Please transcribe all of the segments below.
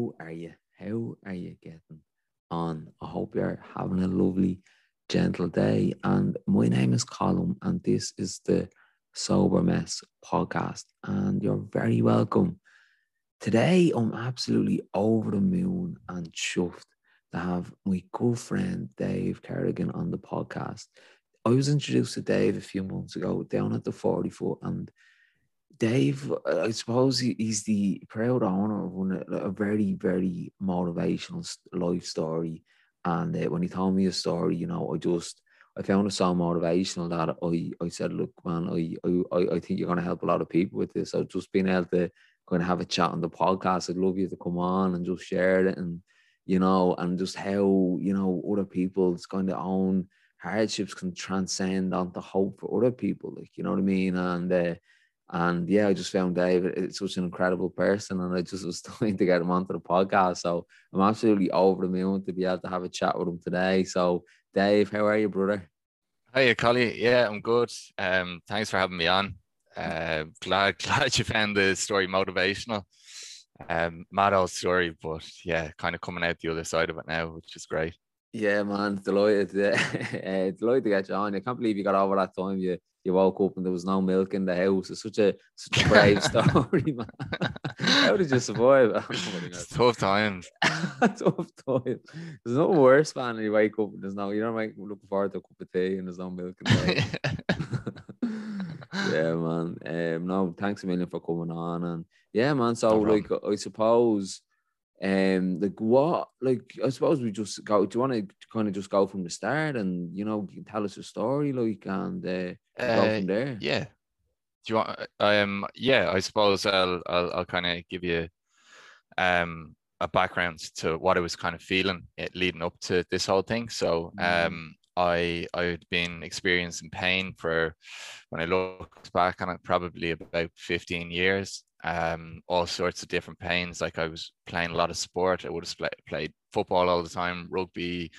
How are you? How are you getting on? I hope you're having a lovely, gentle day. And my name is Colin, and this is the Sober Mess podcast. And you're very welcome. Today, I'm absolutely over the moon and chuffed to have my good friend Dave Kerrigan on the podcast. I was introduced to Dave a few months ago down at the 40 foot, and Dave, I suppose he's the proud owner of one a very, very motivational life story. And uh, when he told me a story, you know, I just I found it so motivational that I, I said, look, man, I, I I think you're gonna help a lot of people with this. So just being able to kind of have a chat on the podcast, I'd love you to come on and just share it and you know, and just how, you know, other people's kind of own hardships can transcend onto hope for other people. Like, you know what I mean? And uh, and yeah, I just found Dave it's such an incredible person, and I just was trying to get him onto the podcast. So I'm absolutely over the moon to be able to have a chat with him today. So, Dave, how are you, brother? Hey, Collie. Yeah, I'm good. Um, thanks for having me on. Uh, glad glad you found the story motivational. Um, mad old story, but yeah, kind of coming out the other side of it now, which is great. Yeah, man, delighted, uh, delighted to get you on. I can't believe you got over that time. You you woke up and there was no milk in the house. It's such a such a brave story, man. How did you survive? it's tough times. tough times. There's no worse, man. You wake up and there's no, you know, like looking forward to a cup of tea and there's no milk in the house. yeah, man. Um, no, thanks a million for coming on. And yeah, man. So, no like, I suppose um, like what, like I suppose we just go. Do you want to kind of just go from the start and you know tell us a story, like, and uh, uh, go from there? Yeah. Do you want? Um, yeah, I suppose I'll I'll, I'll kind of give you um a background to what I was kind of feeling it leading up to this whole thing. So mm-hmm. um, I I had been experiencing pain for when I look back on it, probably about 15 years um, all sorts of different pains. Like I was playing a lot of sport. I would have play, played football all the time, rugby,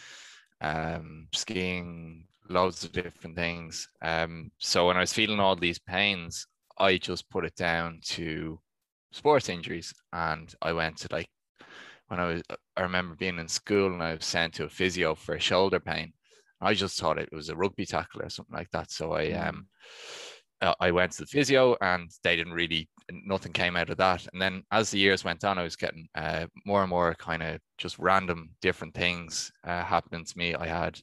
um, skiing, loads of different things. Um, so when I was feeling all these pains, I just put it down to sports injuries, and I went to like when I was. I remember being in school and I was sent to a physio for a shoulder pain. I just thought it was a rugby tackle or something like that. So I mm. um I went to the physio and they didn't really nothing came out of that. And then as the years went on, I was getting uh, more and more kind of just random different things uh, happening to me. I had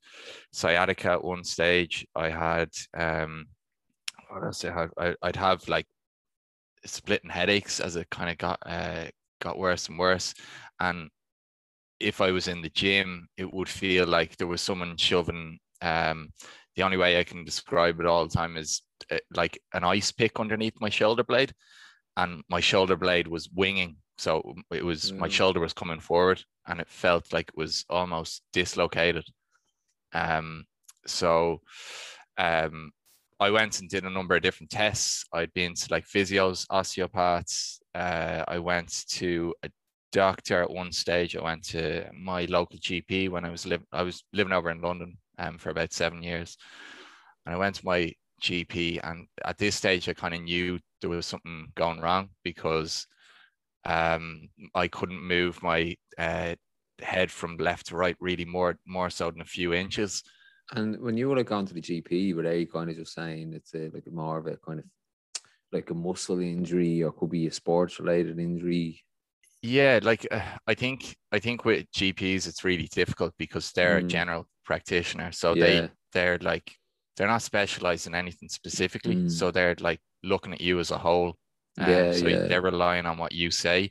sciatica at one stage. I had um, what else? I had? I, would have like splitting headaches as it kind of got uh, got worse and worse. And if I was in the gym, it would feel like there was someone shoving. Um, the only way I can describe it all the time is uh, like an ice pick underneath my shoulder blade and my shoulder blade was winging. So it was mm. my shoulder was coming forward and it felt like it was almost dislocated. Um, so um, I went and did a number of different tests. I'd been to like physios, osteopaths. Uh, I went to a doctor at one stage. I went to my local GP when I was living. I was living over in London um, for about seven years, and I went to my GP. And at this stage, I kind of knew there was something going wrong because um, I couldn't move my uh, head from left to right really more more so than a few inches. And when you would have gone to the GP, were they kind of just saying it's a, like more of a kind of like a muscle injury or could be a sports related injury? Yeah, like uh, I think I think with GPs it's really difficult because they're mm. a general practitioner, so yeah. they they're like they're not specialized in anything specifically. Mm. So they're like looking at you as a whole. Um, yeah, so yeah. they're relying on what you say.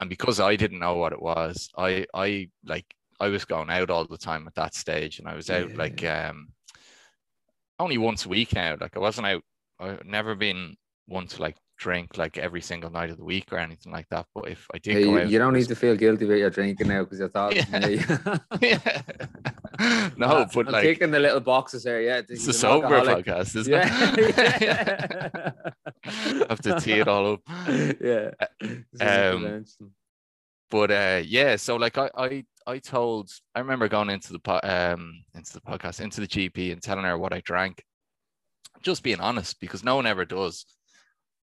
And because I didn't know what it was, I I like I was going out all the time at that stage, and I was out yeah. like um only once a week now. Like I wasn't out. I've never been to like drink like every single night of the week or anything like that. But if I did, hey, you, out, you, don't need to feel guilty about your drinking now because you're talking yeah. yeah. no, but I'm like taking the little boxes there. Yeah, it's a sober podcast, isn't yeah. it? I have to tee it all up. Yeah. Uh, um, but uh, yeah, so like I, I I told I remember going into the um into the podcast into the GP and telling her what I drank, just being honest because no one ever does,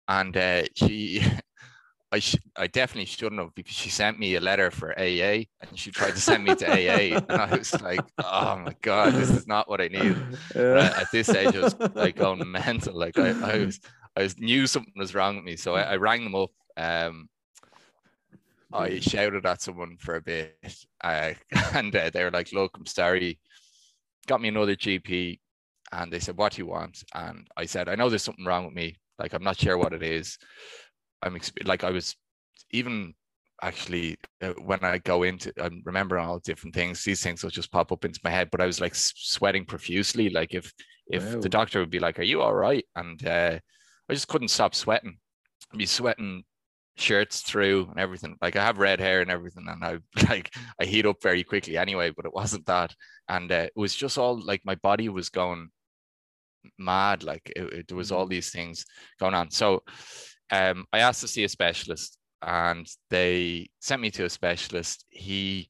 and uh, she I sh- I definitely shouldn't have because she sent me a letter for AA and she tried to send me to AA and I was like, oh my god, this is not what I need. Yeah. at this age, I was like going mental. Like I, I was I was knew something was wrong with me, so I, I rang them up. Um, I shouted at someone for a bit, uh, and uh, they were like, "Look, I'm sorry." Got me another GP, and they said, "What do you want?" And I said, "I know there's something wrong with me. Like I'm not sure what it is. I'm exp- like I was even actually uh, when I go into I remember all different things. These things will just pop up into my head, but I was like sweating profusely. Like if if Wow. the doctor would be like, "Are you all right?" and uh, I just couldn't stop sweating. I'd be sweating shirts through and everything. Like I have red hair and everything, and I like I heat up very quickly anyway. But it wasn't that, and uh, it was just all like my body was going mad. Like it, it- there was all these things going on. So um, I asked to see a specialist, and they sent me to a specialist. He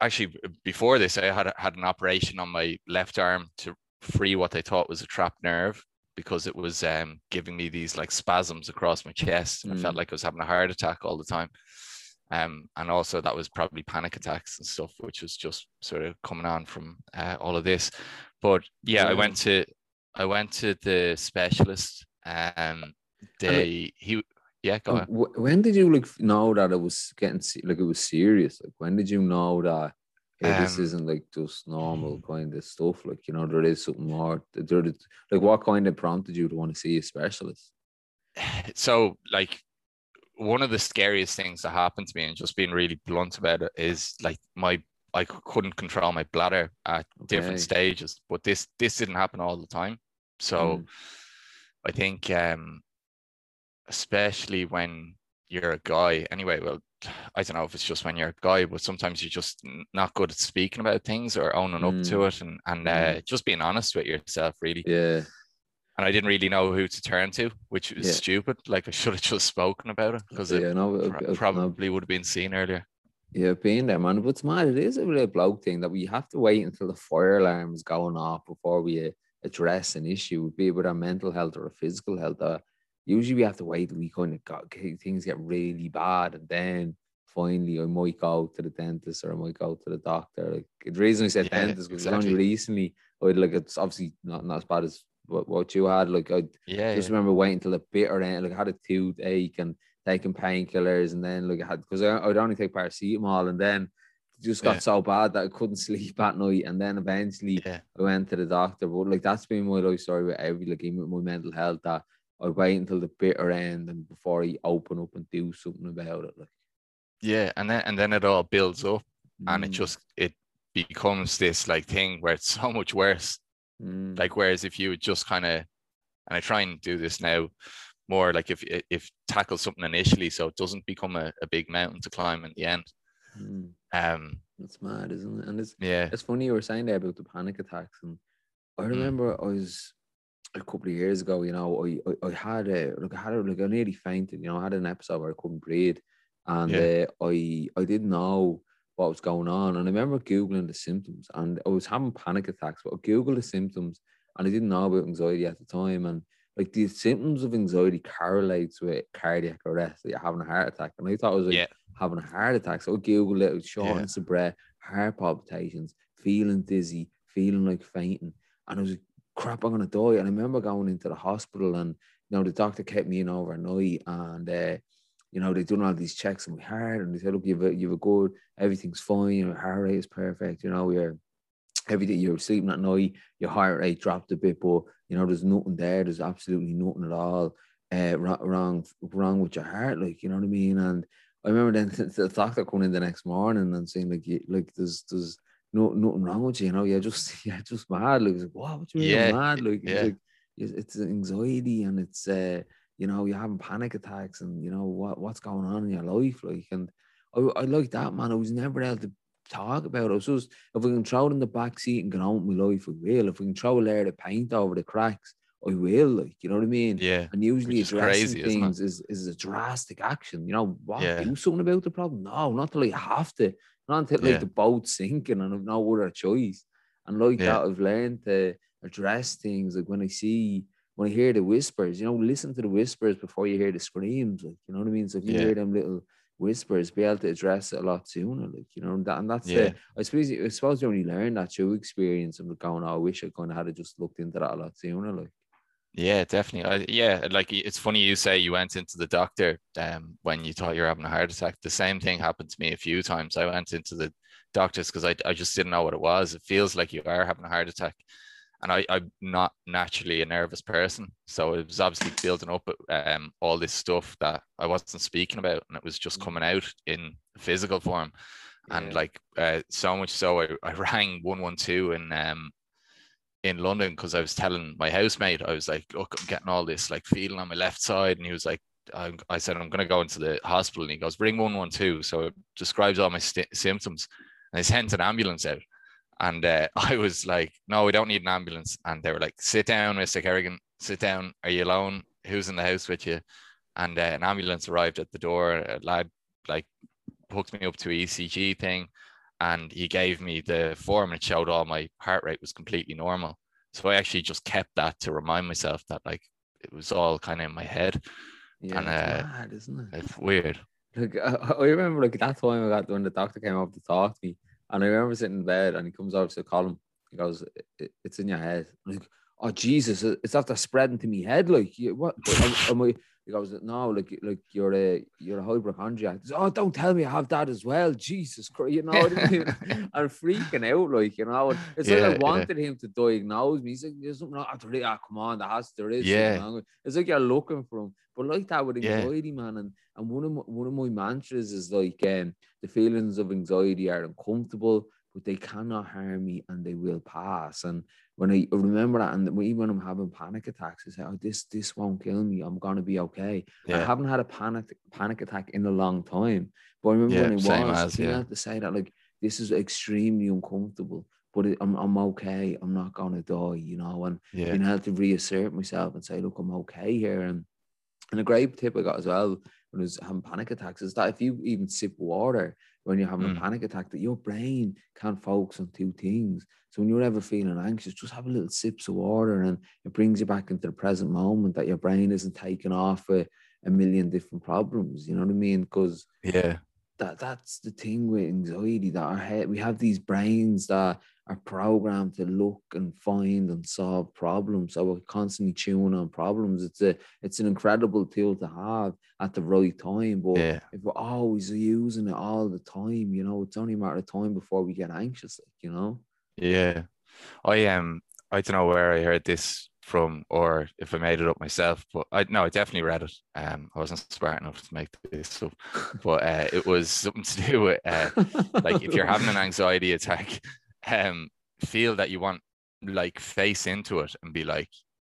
actually before this, I had had an operation on my left arm to free what they thought was a trapped nerve because it was um, giving me these like spasms across my chest, and I felt Mm. like I was having a heart attack all the time. Um, and also that was probably panic attacks and stuff, which was just sort of coming on from uh, all of this. But yeah, I went to I went to the specialist. Um, they he yeah go on. when did you like know that it was getting like it was serious? Like when did you know that hey, this Um, isn't like just normal kind of stuff? Like you know there is something more. There, like what kind of prompted you to want to see a specialist? so like one of the scariest things that happened to me and just being really blunt about it is like my I couldn't control my bladder at different stages but this this didn't happen all the time so Mm. I think um especially when you're a guy anyway well I don't know if it's just when you're a guy but sometimes you're just not good at speaking about things or owning up to it and and uh, Mm. just being honest with yourself really Yeah, and I didn't really know who to turn to, which was Yeah. stupid. Like I should have just spoken about it because it no, pro- uh, no, probably would have been seen earlier. Yeah, being there, man. But it's mad. It is a real bloke thing that we have to wait until the fire alarm is going off before we uh, address an issue, be it with our mental health or our physical health. Uh, usually we have to wait till we kind of got things get really bad, and then finally I might go to the dentist or I might go to the doctor. Like the reason I said Yeah, dentist because exactly. only recently I like it's obviously not, not as bad as what, what you had. Like I Yeah, just yeah. remember waiting till the bitter end. Like I had a toothache and taking painkillers, and then like I had because I, I'd only take paracetamol, and then it just got Yeah. so bad that I couldn't sleep at night. And then eventually yeah, I went to the doctor. But like that's been my life story with every like even with my mental health that I wait until the bitter end and before I open up and do something about it. Like yeah, and then and then it all builds up, and it mm, just it becomes this like thing where it's so much worse. mm, Like whereas if you would just kind of, and I try and do this now more like if if tackle something initially so it doesn't become a, a big mountain to climb in the end. mm. Um, That's mad, isn't it? And it's yeah, It's funny you were saying there about the panic attacks, and I remember I was a couple of years ago. You know, I I, I had a like I had a, like I nearly fainted. You know, I had an episode where I couldn't breathe, and Yeah. uh, I I didn't know what was going on. And I remember googling the symptoms, and I was having panic attacks. But I googled the symptoms, and I didn't know about anxiety at the time, and like the symptoms of anxiety correlates with cardiac arrest, that you're having a heart attack. And I thought it was like Yeah. having a heart attack. So I googled it, it was Yeah. shortness of breath, heart palpitations, feeling dizzy, feeling like fainting. And I was like, crap, I'm gonna die. And I remember going into the hospital and you know, the doctor kept me in overnight and uh, you know, they done all these checks on my heart and they said, Look, you've a you've a good, everything's fine, your heart rate is perfect, you know, you're every day you're sleeping at night, your heart rate dropped a bit, but you know, there's nothing there, there's absolutely nothing at all uh wrong wrong, with your heart, like you know what I mean? And I remember then the doctor coming in the next morning and saying like, you, like there's there's no nothing wrong with you, you know, you're just you're just mad. Like, like what? You mean Yeah, mad? Like, it's yeah. like it's anxiety and it's uh, you know, you're having panic attacks and you know what what's going on in your life, like, and I, I like that man. I was never able to talk about it. I was just if we can throw it in the back seat and get on with my life, we will. If we can throw a layer of paint over the cracks, I will. Like, you know what I mean? yeah, And usually is addressing crazy, things is, is a drastic action. You know, what Yeah. do something about the problem? No, not till I have to. Not until like Yeah. the boat's sinking and I've no other choice. And like Yeah. that, I've learned to address things like when I see when I hear the whispers, you know, listen to the whispers before you hear the screams. Like, you know what I mean? So if you Yeah. hear them little whispers, be able to address it a lot sooner. Like, you know, and that and that's Yeah. the I suppose I suppose you only learn that through experience and going, oh, I wish I kind of had just looked into that a lot sooner. Like, Yeah, definitely. I, yeah, like it's funny you say you went into the doctor um, when you thought you were having a heart attack. The same thing happened to me a few times. I went into the doctors because I, I just didn't know what it was. It feels like you are having a heart attack. And I, I'm not naturally a nervous person. So it was obviously building up um, all this stuff that I wasn't speaking about. And it was just coming out in physical form. And Yeah. like uh, so much so, I, I rang 112 and um, in London because I was telling my housemate, I was like, look, I'm getting all this like feeling on my left side. And he was like, I, I said, I'm going to go into the hospital. And he goes, bring 112. So it describes all my st- symptoms. And they sent an ambulance out. And uh, I was like, no, we don't need an ambulance. And they were like, sit down, Mr. Kerrigan, sit down. Are you alone? Who's in the house with you? And uh, an ambulance arrived at the door. A lad like hooked me up to an ECG thing and he gave me the form and it showed all my heart rate was completely normal. So I actually just kept that to remind myself that like it was all kind of in my head. yeah, And, it's uh, mad, isn't it? It's weird. Like I, I remember like that time I got when the doctor came up to talk to me, and I remember sitting in bed and he comes over to Colin. He goes, "It- "It's in your head." I'm like, oh Jesus, it- it's after spreading to me head. Like, what? Am, am I? He goes, no, like, like you're a you're a hypochondriac. Says, oh, don't tell me I have that as well. Jesus Christ, you know, what I mean? I'm freaking out, like, you know. and It's Yeah, like. I wanted him to diagnose me. He's like, there's something wrong. Ah, come on, there has there is. Yeah. wrong It's like you're looking for him, but like that with Yeah. anxiety, man, and and one of my, one of my mantras is like, um, the feelings of anxiety are uncomfortable, but they cannot harm me and they will pass. And when I remember that, and even when I'm having panic attacks, I say, "Oh, this this won't kill me. I'm gonna be okay." I haven't had a panic panic attack in a long time, but I remember Yeah, when it was, as, being yeah. able to say that like this is extremely uncomfortable, but it, I'm I'm okay. I'm not gonna die, you know. And Yeah. being able to reassert myself and say, look, I'm okay here. And and a great tip I got as well when I was having panic attacks is that if you even sip water when you're having Mm. a panic attack, that your brain can't focus on two things. So when you're ever feeling anxious, just have a little sips of water and it brings you back into the present moment that your brain isn't taking off with a million different problems. You know what I mean? Because Yeah. That that's the thing with anxiety that our head we have these brains that are programmed to look and find and solve problems so we're constantly chewing on problems it's a it's an incredible tool to have at the right time but Yeah. if we're always using it all the time you know it's only a matter of time before we get anxious like you know Yeah. I um I don't know where I heard this from or if I made it up myself, but I no, I definitely read it. Um I wasn't smart enough to make this up. But uh it was something to do with uh like if you're having an anxiety attack, um feel that you want like face into it and be like,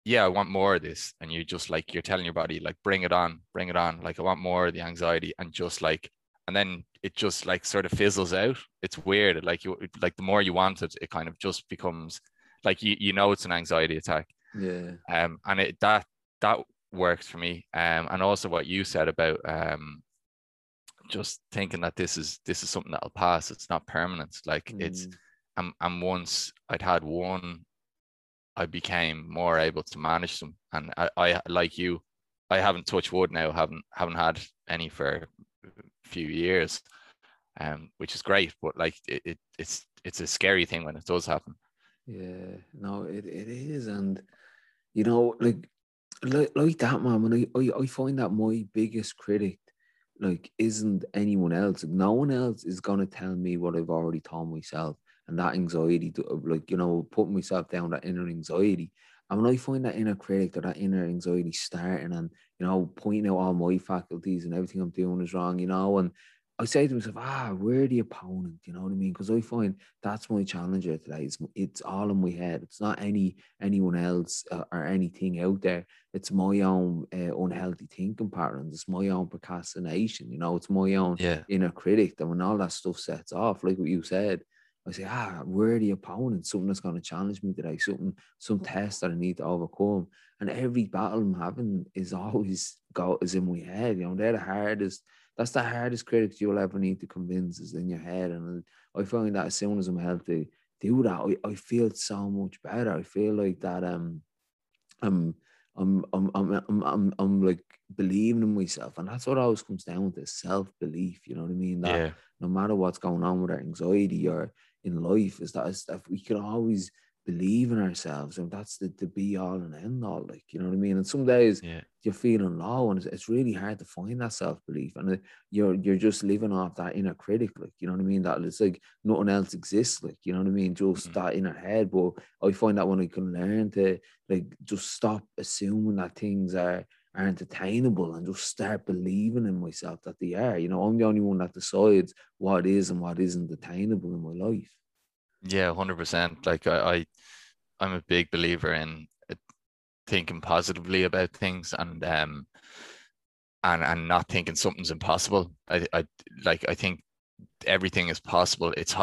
yeah, I want more of this. And you just like you're telling your body, like, bring it on, bring it on. Like I want more of the anxiety and just like and then it just like sort of fizzles out. It's weird. Like you like the more you want it, it kind of just becomes like you you know it's an anxiety attack. Yeah Um and it that that works for me. Um and also what you said about um just thinking that this is this is something that'll pass. It's not permanent. Like it's Mm, and, and once I'd had one, I became more able to manage them. And I, I like you, I haven't touched wood now, haven't haven't had any for a few years, um, which is great. But like it, it it's it's a scary thing when it does happen. Yeah, no, it, it is, and you know, like like, like that, man. When I, I I find that my biggest critic, like, isn't anyone else. No one else is gonna tell me what I've already told myself, and that anxiety, to, like, you know, putting myself down that inner anxiety. And when I find that inner critic or that inner anxiety starting, and you know, pointing out all my faculties and everything I'm doing is wrong, you know, and I say to myself, ah, we're the opponent, you know what I mean? Because I find that's my challenger today. It's it's all in my head. It's not any anyone else uh, or anything out there. It's my own uh, unhealthy thinking patterns. It's my own procrastination. You know, it's my own Yeah. inner critic. And when all that stuff sets off, like what you said, I say, ah, we're the opponent. Something that's going to challenge me today. Something, some test that I need to overcome. And every battle I'm having is always go is in my head. You know, they're the hardest. That's the hardest critic you'll ever need to convince is in your head. And I find that as soon as I'm to do that, I, I feel so much better. I feel like that um I'm I'm, I'm, I'm, I'm, I'm, I'm like believing in myself. And that's what always comes down with to self belief. You know what I mean? That yeah, no matter what's going on with our anxiety or in life, is that, that we can always believe in ourselves. And that's the, the be all and end all. Like, you know what I mean? And some days yeah, you're feeling low and it's, it's really hard to find that self-belief and you're you're just living off that inner critic like you know what i mean that it's like nothing else exists like you know what i mean just Mhm. that inner head but i find that when i can learn to like just stop assuming that things are aren't attainable and just start believing in myself that they are you know i'm the only one that decides what is and what isn't attainable in my life yeah, hundred percent. Like I, I, I'm a big believer in uh, thinking positively about things and um, and and not thinking something's impossible. I, I like I think everything is possible. It's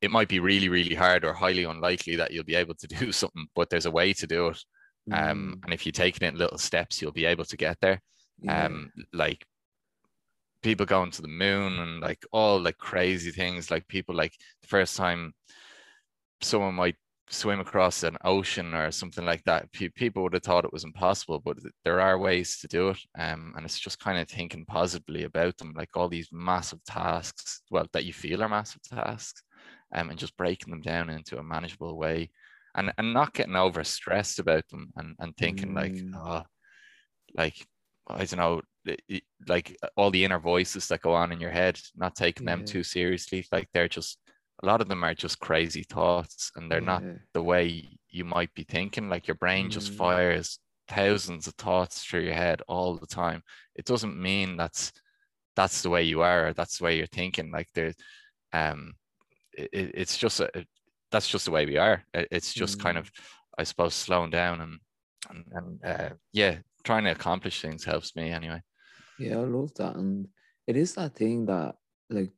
it might be really really hard or highly unlikely that you'll be able to do something, but there's a way to do it. Um, Mm, and if you take it in little steps, you'll be able to get there. yeah. um like people going to the moon and like all like crazy things like people like the first time someone might swim across an ocean or something like that pe- people would have thought it was impossible but th- there are ways to do it um and it's just kind of thinking positively about them like all these massive tasks well that you feel are massive tasks um, and just breaking them down into a manageable way and and not getting over stressed about them and and thinking like Mm. oh like I don't know, like all the inner voices that go on in your head, not taking them Yeah. too seriously. Like they're just a lot of them are just crazy thoughts and they're not the way you might be thinking. Like your brain just Mm. fires thousands of thoughts through your head all the time. It doesn't mean that's that's the way you are or that's the way you're thinking. Like there's um it, it- it's just a it- that's just the way we are. It's just kind Mm. of I suppose slowing down and and, and uh, yeah, trying to accomplish things helps me anyway. Yeah, I love that. And it is that thing that, like,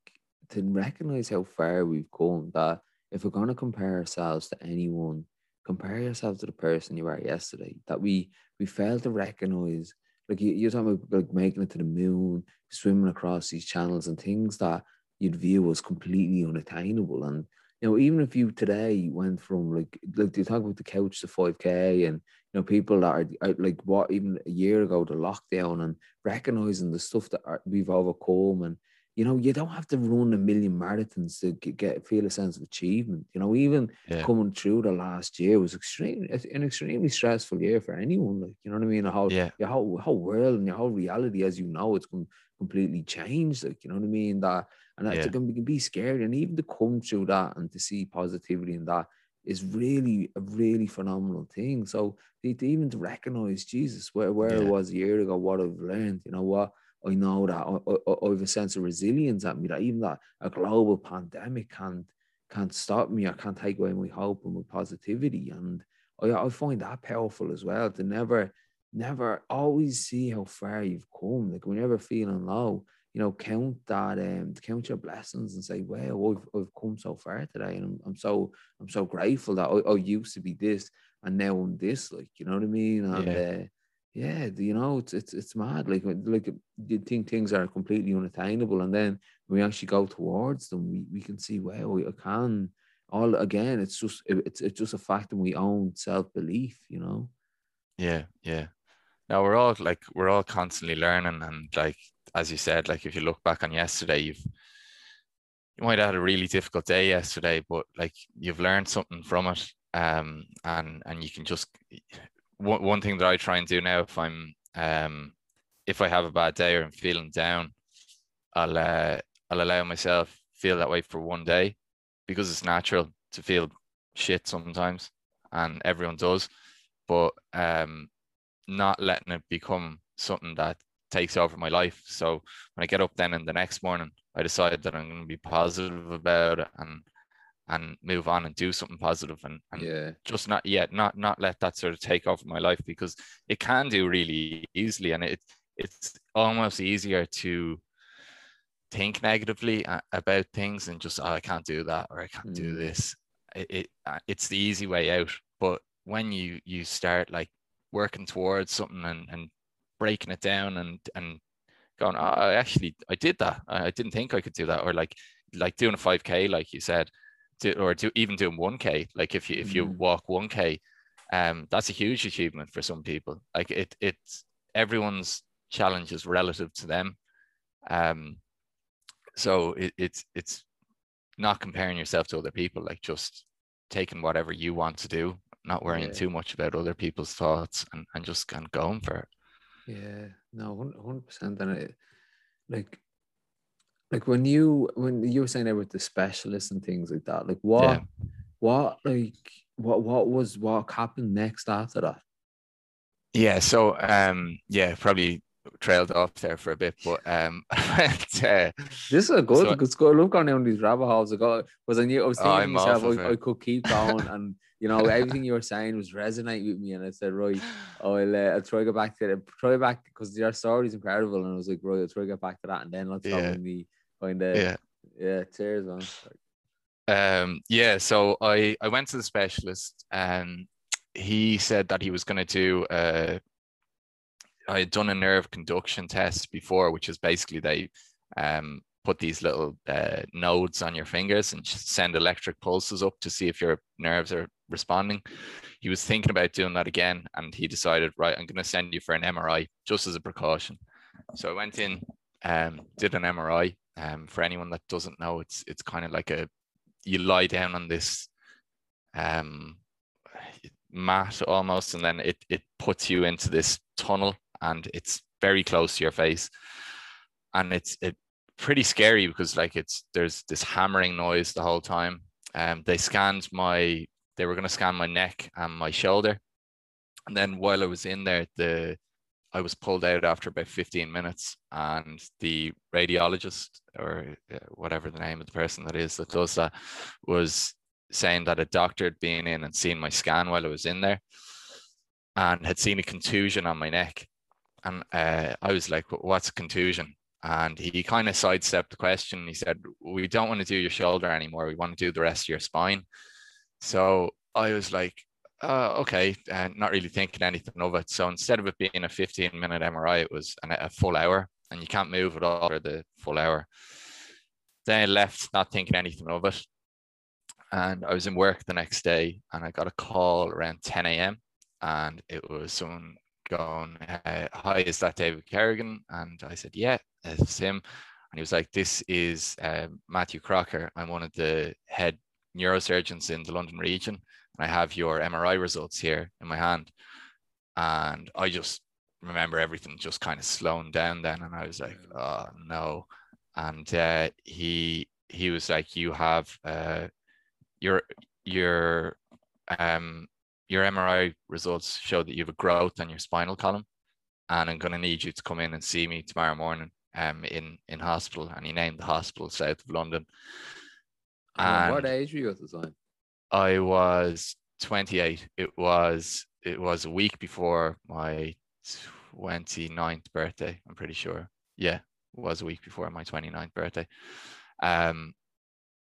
to recognize how far we've come, that if we're going to compare ourselves to anyone, compare yourself to the person you were yesterday. That we we fail to recognize, like, you, you're talking about like making it to the moon, swimming across these channels and things that you'd view as completely unattainable. And, you know, even if you today went from like, like, you talk about the couch to 5K and, you know, people that are, are like what even a year ago, the lockdown and recognizing the stuff that are, we've overcome and you know you don't have to run a million marathons to get, feel a sense of achievement you know even Yeah. coming through the last year was extreme an extremely stressful year for anyone like you know what i mean the whole Yeah. your whole, whole world and your whole reality as you know it's com- completely changed like you know what i mean that and that Yeah. it can, be, can be scary and even to come through that and to see positivity in that is really a really phenomenal thing so to, to even to recognize jesus where, where i was a year ago what i've learned you know what I know that I, I, I have a sense of resilience at me that even that a global pandemic can't can't stop me I can't take away my hope and my positivity. And I, I find that powerful as well to never, never always see how far you've come. Like whenever feeling low, you know, count that um count your blessings and say, wow, I've, I've come so far today. And I'm, I'm so I'm so grateful that I, I used to be this and now I'm this, like, you know what I mean? And Yeah. uh, yeah, you know, it's it's it's mad. Like like you think things are completely unattainable, and then we actually go towards them, we, we can see, wow, I can. All again, it's just it- it's it's just a fact that we own self belief, you know. Yeah, yeah. Now we're all like we're all constantly learning, and like as you said, like if you look back on yesterday, you've you might have had a really difficult day yesterday, but like you've learned something from it, um, and and you can just one one thing that I try and do now if I'm um if I have a bad day or I'm feeling down, I'll uh, I'll allow myself feel that way for one day because it's natural to feel shit sometimes, and everyone does, but um not letting it become something that takes over my life. So when I get up then in the next morning, I decide that I'm going to be positive about it and and move on and do something positive and, and Yeah, just not yet not not let that sort of take over my life because it can do really easily and it it's almost easier to think negatively about things and just oh, I can't do that or I can't do Mm. this. It, it uh, it's the easy way out but when you you start like working towards something and, and breaking it down and and going oh, I actually I did that. I, I didn't think I could do that or like like doing a 5k like you said do, or do even doing 1k like if you if you Mhm. walk 1k um, that's a huge achievement for some people. Like it, it's everyone's challenge is relative to them. Um, so it, it's it's not comparing yourself to other people, like just taking whatever you want to do, not worrying Yeah. too much about other people's thoughts, and, and just kind of going for it. Yeah, no, hundred percent. And it, like, like when you when you were saying there with the specialists and things like that, like what, Yeah. what, like what, what was what happened next after that? Yeah, so um, yeah, probably trailed off there for a bit, but um, went, uh, This is a good, So- good score. Love going down these rabbit holes. I got because I knew I was Oh, thinking I'm myself, I. I could keep going, and you know everything you were saying was resonating with me, and I said, right, I'll, uh, I'll try to go back to it. Try back because your story is incredible, and I was like, right, I'll try to get back to that, and then let's go Yeah. in the kind of yeah. yeah, cheers, man. Um, yeah, so I I went to the specialist and he said that he was going to do uh I had done a nerve conduction test before, which is basically they um put these little uh, nodes on your fingers and send electric pulses up to see if your nerves are responding. He was thinking about doing that again, and he decided, right, I'm going to send you for an MRI just as a precaution. So I went in, um, did an MRI. Um, for anyone that doesn't know, it's it's kind of like a you lie down on this um mat almost, and then it it puts you into this tunnel, and it's very close to your face, and it's it pretty scary because like it's there's this hammering noise the whole time. Um, they scanned my they were going to scan my neck and my shoulder, and then while I was in there, the I was pulled out after about 15 minutes, and the radiologist or uh, whatever the name of the person that is that does that was saying that a doctor had been in and seen my scan while I was in there, and had seen a contusion on my neck, and uh, I was like, "What's a contusion?" And he kind of sidestepped the question. He said, "We don't want to do your shoulder anymore. We want to do the rest of your spine." So I was like, uh, okay, and not really thinking anything of it. So instead of it being a 15 minute MRI, it was an, a full hour, and you can't move at all for the full hour. Then I left, not thinking anything of it. And I was in work the next day, and I got a call around 10 a.m. And it was someone going, uh, Hi, is that David Kerrigan? And I said, Yeah, it's him. And he was like, This is uh, Matthew Crocker. I'm one of the head neurosurgeons in the London region I have your MRI results here in my hand. And I just remember everything just kind of slowing down then. And I was like, oh no. And uh, he he was like, you have uh, your your um your MRI results show that you have a growth on your spinal column, and I'm going to need you to come in and see me tomorrow morning um in in hospital. And he named the hospital south of London. And what age were you at the time? I was 28. It was it was a week before my 29th birthday, I'm pretty sure. Yeah, it was a week before my 29th birthday. Um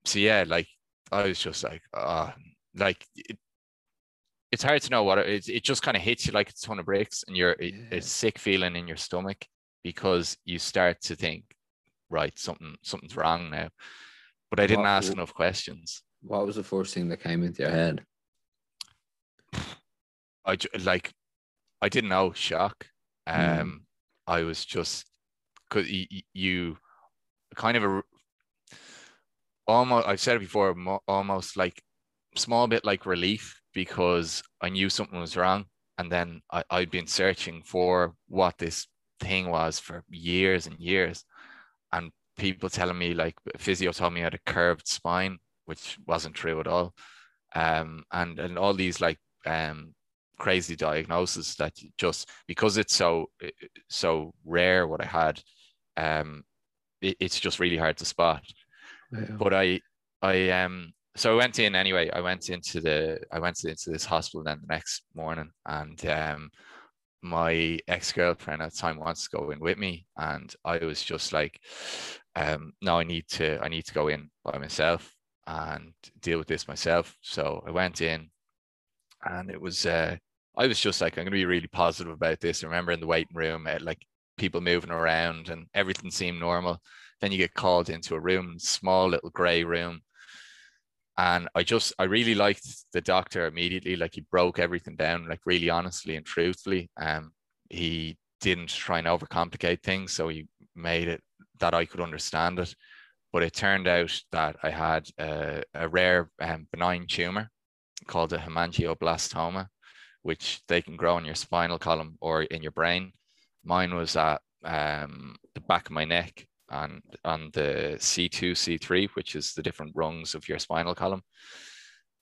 so yeah, like I was just like uh like it, it's hard to know what it. It just kind of hits you like it's a ton of bricks and you're it- Yeah. a sick feeling in your stomach because you start to think, right, something something's wrong now. But I didn't What- ask enough questions. What was the first thing that came into your head? I like I didn't know shock. Mm. Um, I was just because you, you kind of a almost I've said it before, almost like small bit like relief because I knew something was wrong, and then I, I'd been searching for what this thing was for years and years, and people telling me like physio told me I had a curved spine, which wasn't true at all, um, and and all these like um crazy diagnoses that just because it's so so rare what I had, um, it, it's just really hard to spot. Wow. But I I um so I went in anyway. I went into the I went into this hospital then the next morning, and um my ex girlfriend at the time wants to go in with me, and I was just like, um, no, I need to I need to go in by myself and deal with this myself. So I went in, and it was uh I was just like I'm gonna be really positive about this. I remember in the waiting room, uh, like people moving around and everything seemed normal. Then you get called into a room, small little grey room, and I just I really liked the doctor immediately. Like he broke everything down, like really honestly and truthfully. Um, he didn't try and overcomplicate things, so he made it that I could understand it. But it turned out that I had a, a rare um, benign tumor called a hemangioblastoma, which they can grow in your spinal column or in your brain. Mine was at um, the back of my neck and on the C2, C3, which is the different rungs of your spinal column.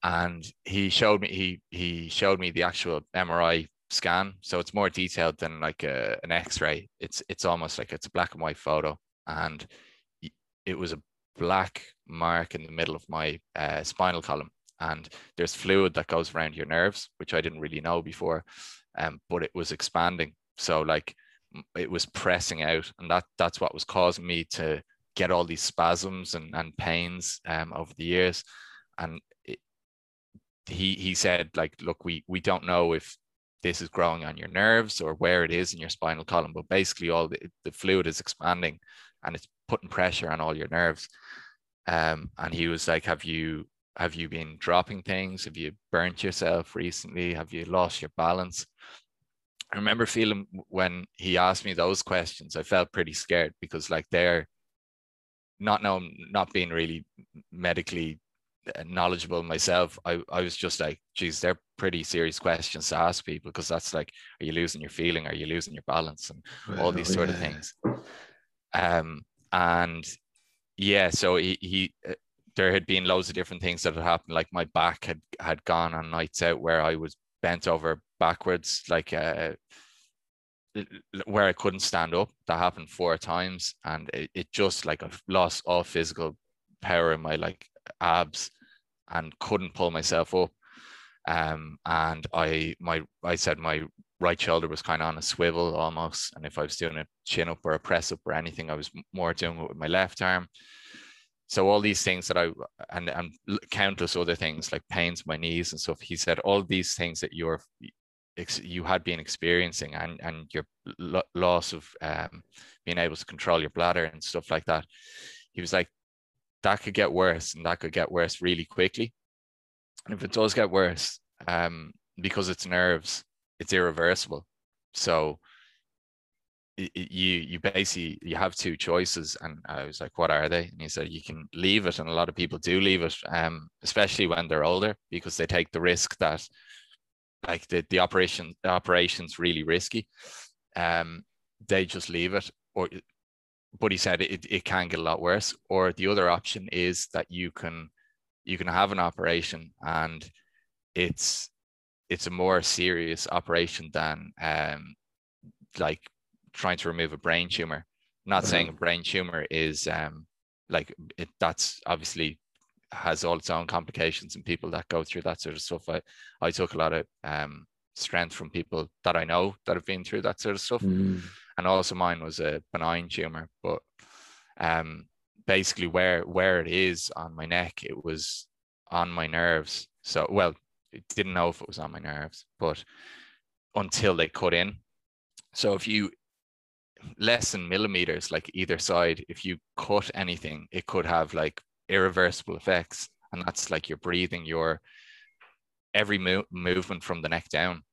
And he showed me he he showed me the actual MRI scan. So it's more detailed than like a, an X-ray. It's it's almost like it's a black and white photo, and it was a black mark in the middle of my uh, spinal column. And there's fluid that goes around your nerves, which I didn't really know before, um, but it was expanding. So like it was pressing out, and that that's what was causing me to get all these spasms and, and pains um, over the years. And it, he he said like, look, we we don't know if this is growing on your nerves or where it is in your spinal column, but basically all the, the fluid is expanding and it's putting pressure on all your nerves. Um, and he was like, have you have you been dropping things? Have you burnt yourself recently? Have you lost your balance? I remember feeling when he asked me those questions, I felt pretty scared because like they're not knowing, not being really medically uh, knowledgeable myself. I, I was just like, geez, they're pretty serious questions to ask people because that's like, are you losing your feeling? Are you losing your balance? And well, all these sort yeah. of things. Um, and yeah, so he, he uh, there had been loads of different things that had happened. Like my back had had gone on nights out where I was bent over backwards, like uh, where I couldn't stand up. That happened four times, and it, it just like I've lost all physical power in my like abs, and couldn't pull myself up. Um, and I my I said my right shoulder was kind of on a swivel almost, and if I was doing a chin up or a press up or anything, I was more doing it with my left arm so all these things that I and and countless other things like pains my knees and stuff. He said all these things that you're you had been experiencing and and your loss of um, being able to control your bladder and stuff like that. He was like, that could get worse and that could get worse really quickly. And if it does get worse, um, because it's nerves, it's irreversible. So you you basically you have two choices. And i was like what are they? And he said you can leave it. And a lot of people do leave it um especially when they're older because they take the risk that like the, the operation the operation's really risky. Um they just leave it. Or but he said it, it can get a lot worse. Or the other option is that you can you can have an operation and it's it's a more serious operation than um like trying to remove a brain tumor. not saying a brain tumor is um, like it, that's obviously has all its own complications and people that go through that sort of stuff. I, I took a lot of um, strength from people that I know that have been through that sort of stuff. Mm. And also mine was a benign tumor, but um, basically where where it is on my neck, it was on my nerves. So well, didn't know if it was on my nerves, but until they cut in. So if you less than millimeters, like either side, if you cut anything, it could have like irreversible effects. And that's like your breathing, your every mo- movement from the neck down.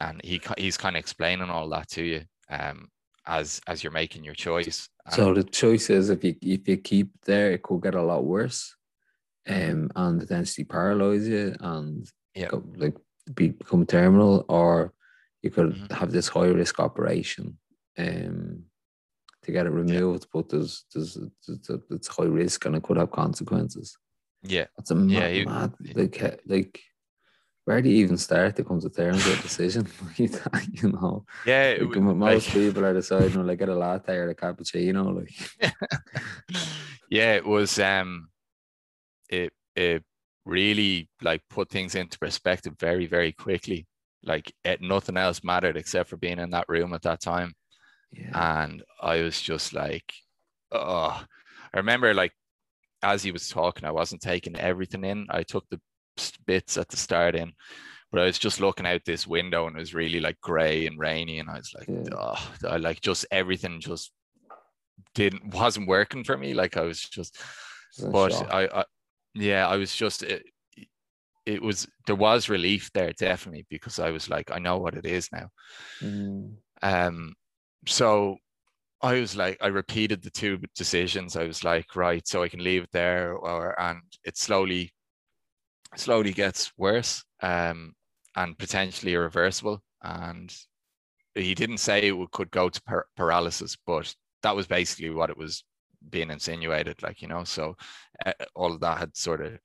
And he he's kind of explaining all that to you um, as as you're making your choice. so the choice is if you if you keep there, it could get a lot worse, um, and potentially paralyze you and yeah, go, like become terminal, or you could mm-hmm. have this high risk operation um, to get it removed, yeah. but there's, there's, there's it's high risk and it could have consequences. Yeah, it's a mad, yeah, you, mad like like where do you even start to come to terms with a decision you know? Yeah, like, most like, people are deciding like get a latte or a cappuccino, like. yeah, it was um, it it really like put things into perspective very very quickly. Like it, nothing else mattered except for being in that room at that time. Yeah. And I was just like, oh, I remember like as he was talking, I wasn't taking everything in. I took the bits at the start in, but I was just looking out this window and it was really like gray and rainy. And I was like, yeah. oh, I like just everything just didn't wasn't working for me. Like I was just, but I, I yeah, I was just it, it was there was relief there definitely because I was like, I know what it is now. Mm. Um, so I was like, I repeated the two decisions. I was like, right, so I can leave it there, or and it slowly, slowly gets worse, um, and potentially irreversible. And he didn't say it could go to par- paralysis, but that was basically what it was being insinuated, like you know. So uh, all of that had sort of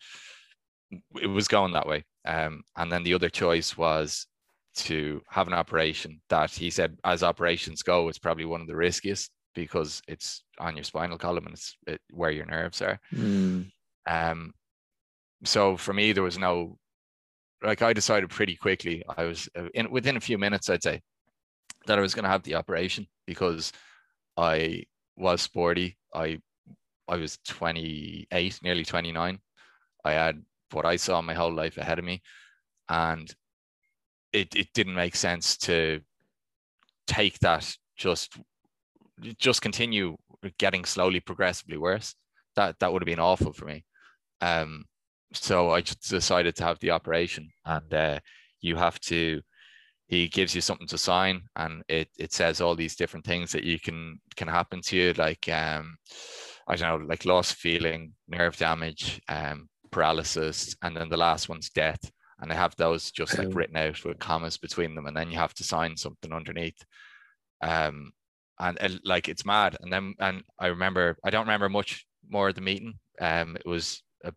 it was going that way. Um, and then the other choice was to have an operation that he said, as operations go, it's probably one of the riskiest because it's on your spinal column and it's it, where your nerves are. Mm. Um, so for me, there was no like I decided pretty quickly. I was uh, in within a few minutes, I'd say that I was going to have the operation because I was sporty. I I was 28, nearly 29. I had what I saw my whole life ahead of me, and it it didn't make sense to take that just just continue getting slowly progressively worse. That that would have been awful for me. Um, so I just decided to have the operation, and uh, you have to. He gives you something to sign, and it it says all these different things that you can can happen to you, like um, I don't know, like loss of feeling, nerve damage, um, paralysis, and then the last one's death. And they have those just like written out with commas between them, and then you have to sign something underneath. Um, and, and like it's mad. And then and I remember I don't remember much more of the meeting. Um, it was a,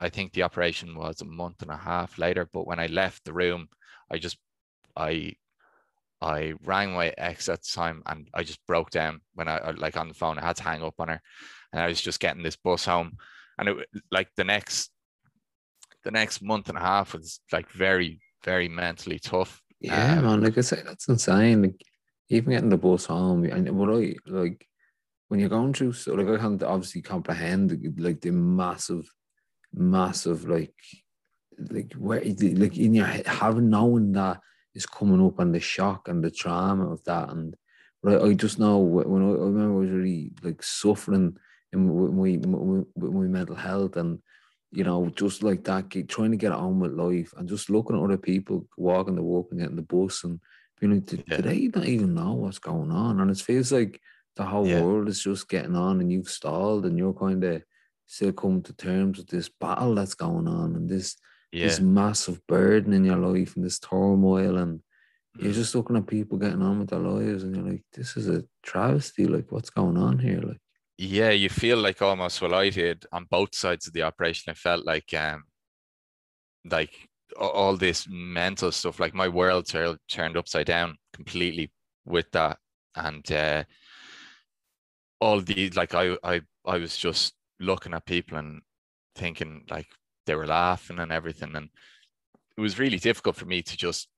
I think the operation was a month and a half later. But when I left the room, I just I I rang my ex at the time and I just broke down when I like on the phone. I had to hang up on her, and I was just getting this bus home, and it like the next the next month and a half was like very very mentally tough. Yeah, Um, man. Like I say, that's insane. Like even getting the bus home, and what I like when you're going through, so like I can't obviously comprehend like the massive, massive like like where like in your head having knowing that is coming up and the shock and the trauma of that and but I, just know when I, I remember I was really like suffering in my, my, my, my mental health and you know just like that get, trying to get on with life and just looking at other people walking the work and getting the bus and being like did, Yeah. did they not even know what's going on and it feels like the whole Yeah. world is just getting on and you've stalled and you're kind of still coming to terms with this battle that's going on and this yeah, this massive burden in your life and this turmoil and you're Mm. just looking at people getting on with their lives and you're like this is a travesty like what's going on here like yeah, you feel like almost well, I did on both sides of the operation. I felt like um, like all this mental stuff, like my world tur- turned upside down completely with that, and uh, all the like I I I was just looking at people and thinking like they were laughing and everything, and it was really difficult for me to just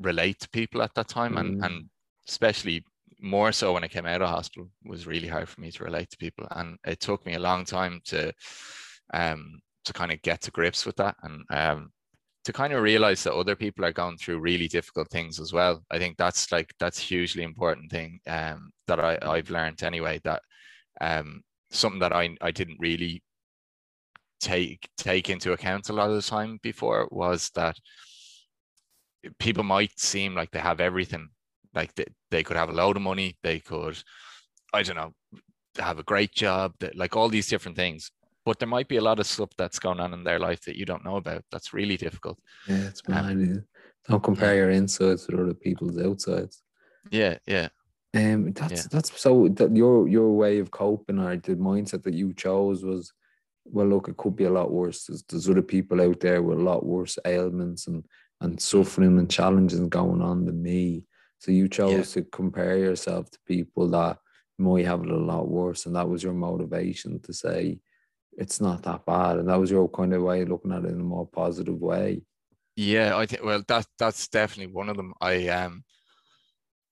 relate to people at that time, and Mm. and especially more so when I came out of hospital it was really hard for me to relate to people, and it took me a long time to um to kind of get to grips with that and um to kind of realize that other people are going through really difficult things as well. I think that's like that's hugely important thing um that I I've learned anyway that um something that I I didn't really take take into account a lot of the time before was that people might seem like they have everything like they, they could have a load of money they could i don't know have a great job that like all these different things. But there might be a lot of stuff that's going on in their life that you don't know about that's really difficult. Yeah it's Um, mad yeah. don't compare your insides with other people's outsides. Yeah yeah. Um that's Yeah. that's so that your your way of coping or the mindset that you chose was well look it could be a lot worse. There's, there's other people out there with a lot worse ailments and and suffering and challenges going on than me. So you chose to compare yourself to people that might have it a lot worse and that was your motivation to say it's not that bad. And that was your kind of way of looking at it in a more positive way. Yeah, I think well that that's definitely one of them. I um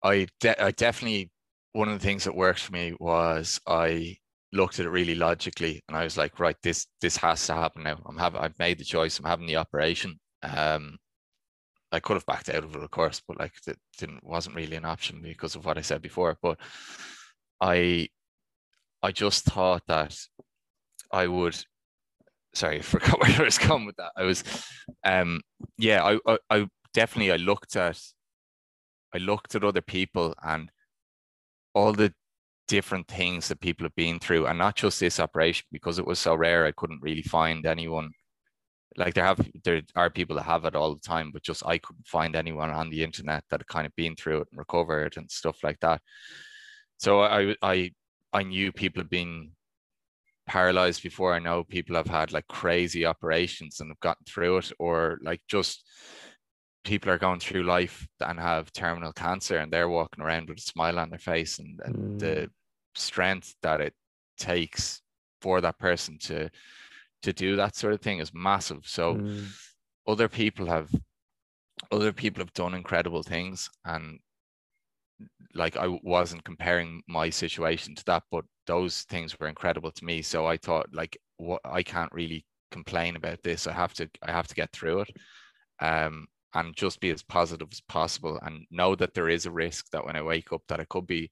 I de- I definitely one of the things that worked for me was I looked at it really logically and I was like, right, this this has to happen now. I'm having I've made the choice, I'm having the operation. Um I could have backed out of it, of course, but like it didn't wasn't really an option because of what I said before. But I I just thought that I would sorry, I forgot where I was going with that. I was, um, yeah, I, I, I definitely I looked at, I looked at other people and all the different things that people have been through, and not just this operation because it was so rare. I couldn't really find anyone. Like there have there are people that have it all the time, but just I couldn't find anyone on the internet that had kind of been through it and recovered and stuff like that. So I I I knew people have been paralyzed before. I know people have had like crazy operations and have gotten through it, or like just people are going through life and have terminal cancer and they're walking around with a smile on their face and, and mm. the strength that it takes for that person to to do that sort of thing is massive so mm. other people have other people have done incredible things and like I wasn't comparing my situation to that, but those things were incredible to me. So I thought like what I can't really complain about this. I have to I have to get through it. Um and just be as positive as possible and know that there is a risk that when I wake up that I could be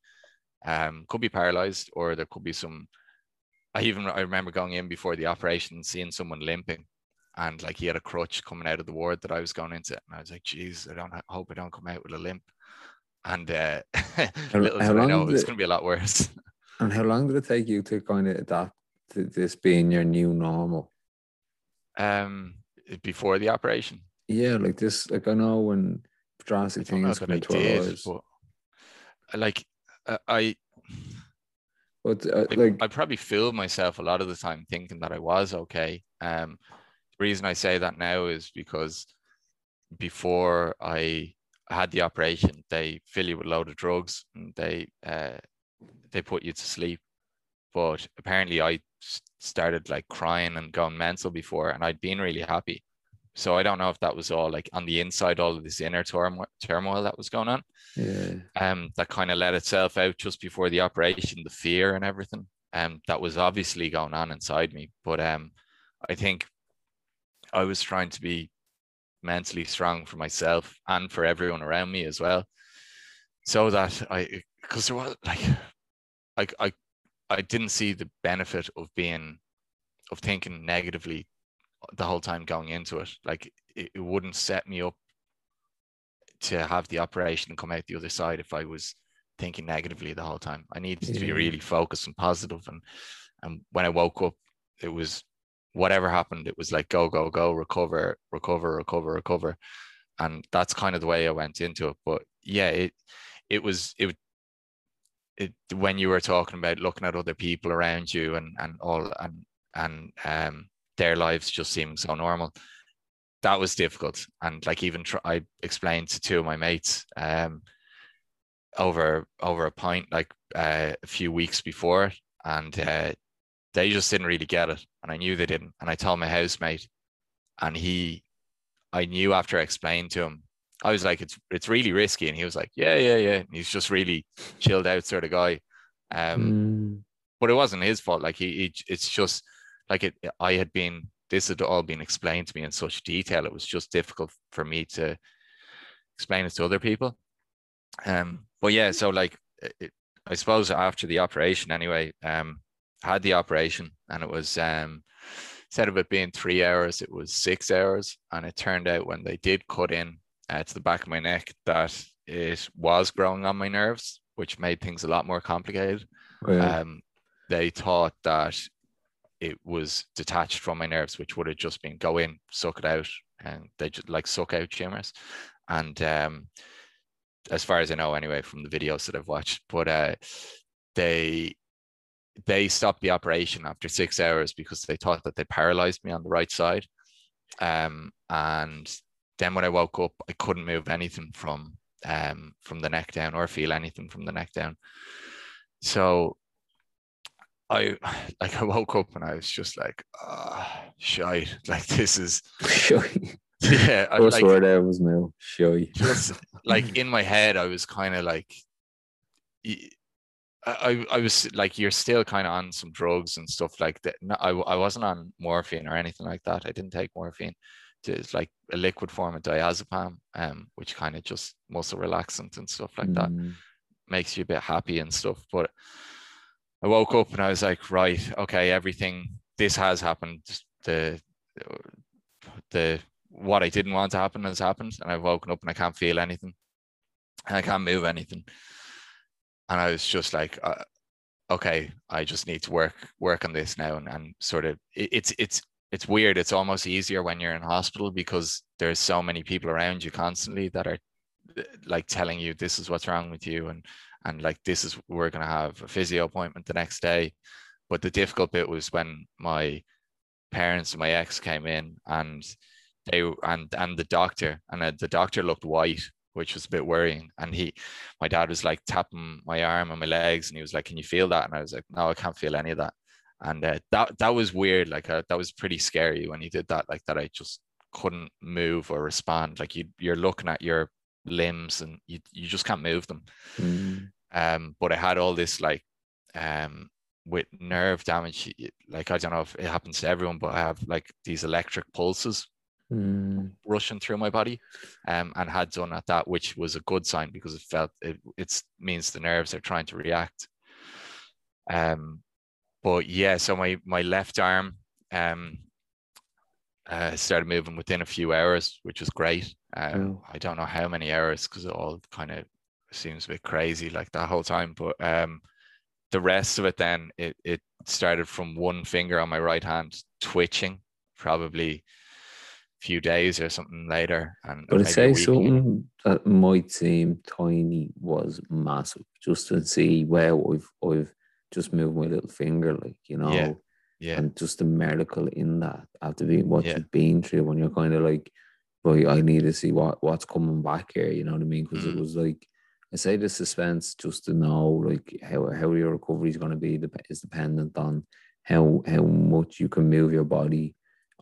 um could be paralyzed or there could be some I even I remember going in before the operation and seeing someone limping and like he had a crutch coming out of the ward that I was going into and I was like geez I don't I hope I don't come out with a limp and uh, little how I know it's going to be a lot worse. And how long did it take you to kind of adapt to this being your new normal? Um, before the operation. Yeah, like this. Like I know when drastic things come into did, but like uh, I. But uh, like I, I probably fooled myself a lot of the time thinking that I was okay. Um, the reason I say that now is because before I had the operation, they fill you with a load of drugs and they uh, they put you to sleep. But apparently, I started like crying and going mental before, and I'd been really happy. So I don't know if that was all like on the inside, all of this inner turmoil, turmoil that was going on. Yeah. Um, that kind of let itself out just before the operation, the fear and everything. Um, that was obviously going on inside me. But um, I think I was trying to be mentally strong for myself and for everyone around me as well. So that I, because there was like, I, I, I didn't see the benefit of being, of thinking negatively the whole time going into it. Like it, it wouldn't set me up to have the operation come out the other side if I was thinking negatively the whole time. I needed to be really focused and positive. And and when I woke up, it was whatever happened, it was like go, go, go, recover, recover, recover, recover. And that's kind of the way I went into it. But yeah, it it was it it when you were talking about looking at other people around you and and all and and um their lives just seeming so normal that was difficult and like even try, i explained to two of my mates um over over a point like uh, a few weeks before and uh, they just didn't really get it. And I knew they didn't. And I told my housemate, and he, I knew after I explained to him, I was like, it's it's really risky. And he was like, yeah, yeah, yeah. And he's just really chilled out sort of guy. Um, mm. But it wasn't his fault. Like he, he, it's just like it. I had been. This had all been explained to me in such detail. It was just difficult for me to explain it to other people. Um, but yeah, so like, it, I suppose after the operation, anyway, um, had the operation and it was um, instead of it being three hours, it was six hours. And it turned out when they did cut in uh, to the back of my neck that it was growing on my nerves, which made things a lot more complicated. Oh, yeah. um, they thought that it was detached from my nerves, which would have just been go in, suck it out, and they just like suck out tumors. And um, as far as I know, anyway, from the videos that I've watched, but uh, they they stopped the operation after six hours because they thought that they paralyzed me on the right side. Um, and then when I woke up, I couldn't move anything from um, from the neck down or feel anything from the neck down. So I like I woke up and I was just like, ah, oh, shite. Like this is yeah. First like, word was no shy. Just like in my head, I was kind of like I, I was like, you're still kind of on some drugs and stuff like that. No, I, I wasn't on morphine or anything like that. I didn't take morphine. It's like a liquid form of diazepam, um, which kind of just muscle relaxant and stuff like mm. that. Makes you a bit happy and stuff. But I woke up and I was like, right, okay, everything, this has happened. the the what I didn't want to happen has happened, and I've woken up and I can't feel anything, and I can't move anything, and I was just like, uh, okay, I just need to work work on this now, and, and sort of it, it's it's it's weird. It's almost easier when you're in hospital because there's so many people around you constantly that are like telling you this is what's wrong with you and and like this is we're going to have a physio appointment the next day. But the difficult bit was when my parents and my ex came in and they and and the doctor and uh, the doctor looked white which was a bit worrying. And he my dad was like tapping my arm and my legs and he was like can you feel that? And i was like no i can't feel any of that. And uh, that that was weird like uh, that was pretty scary when he did that like that i just couldn't move or respond. Like you you're looking at your limbs and you, you just can't move them Mm. um but i had all this like um with nerve damage like i don't know if it happens to everyone but i have like these electric pulses Mm. rushing through my body um and had done at that which was a good sign because it felt it it's means the nerves are trying to react um but yeah so my my left arm um uh, started moving within a few hours which was great um, Oh. i don't know how many hours because it all kind of seems a bit crazy like that whole time but um the rest of it then it, it started from one finger on my right hand twitching probably a few days or something later and But I'd say something that might seem tiny was massive. Just to see, wow, I've I've just moved my little finger, like you know, Yeah, yeah and just the miracle in that after being what Yeah. you've been through when you're kind of like, boy, I need to see what what's coming back here. You know what I mean? Because it Mm. was like. I say the suspense just to know like how, how your recovery is going to be is dependent on how how much you can move your body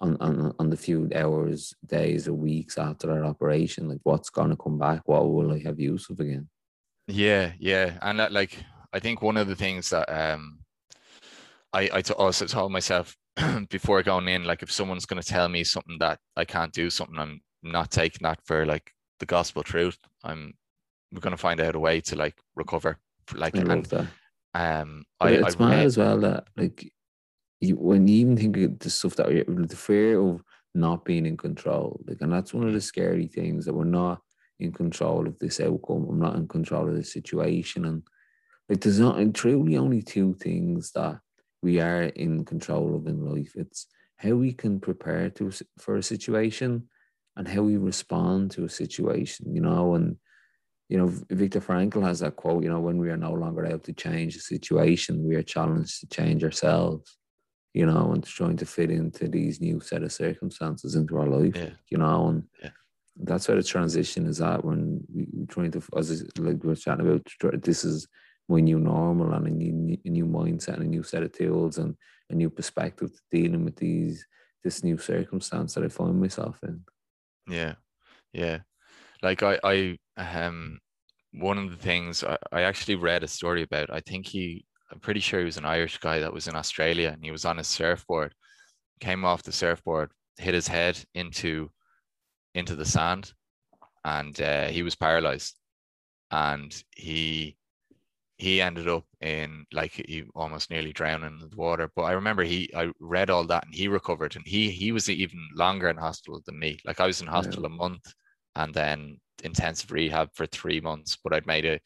on, on on the few hours, days, or weeks after that operation. Like what's gonna come back? What will I have use of again? Yeah, yeah, and that, like I think one of the things that um I I t- also told myself before going in, like if someone's going to tell me something that I can't do something, I'm not taking that for like the gospel truth. I'm we're going to find out a way to like recover. Like I and that. um, But I it's I mad read- as well that like you when you even think of the stuff that the fear of not being in control, like, and that's one of the scary things that we're not in control of this outcome. I'm not in control of the situation, and like there's not and truly only two things that we are in control of in life. It's how we can prepare to for a situation and how we respond to a situation. You know, and you know, Viktor Frankl has that quote, you know, when we are no longer able to change the situation, we are challenged to change ourselves, you know, and trying to fit into these new set of circumstances into our life, Yeah. you know, and Yeah. that's where the transition is at when we, we're trying to, as like we we're chatting about, this is my new normal and a new, a new mindset and a new set of tools and a new perspective to dealing with these, this new circumstance that I find myself in. Yeah, yeah. Like I, I, um, one of the things I, I actually read a story about. I think he, I'm pretty sure he was an Irish guy that was in Australia, and he was on his surfboard, came off the surfboard, hit his head into, into the sand, and uh, he was paralyzed, and he, he ended up in like he almost nearly drowning in the water. But I remember he, I read all that, and he recovered, and he, he was even longer in hospital than me. Like I was in hospital a month and then intensive rehab for three months. But I'd made a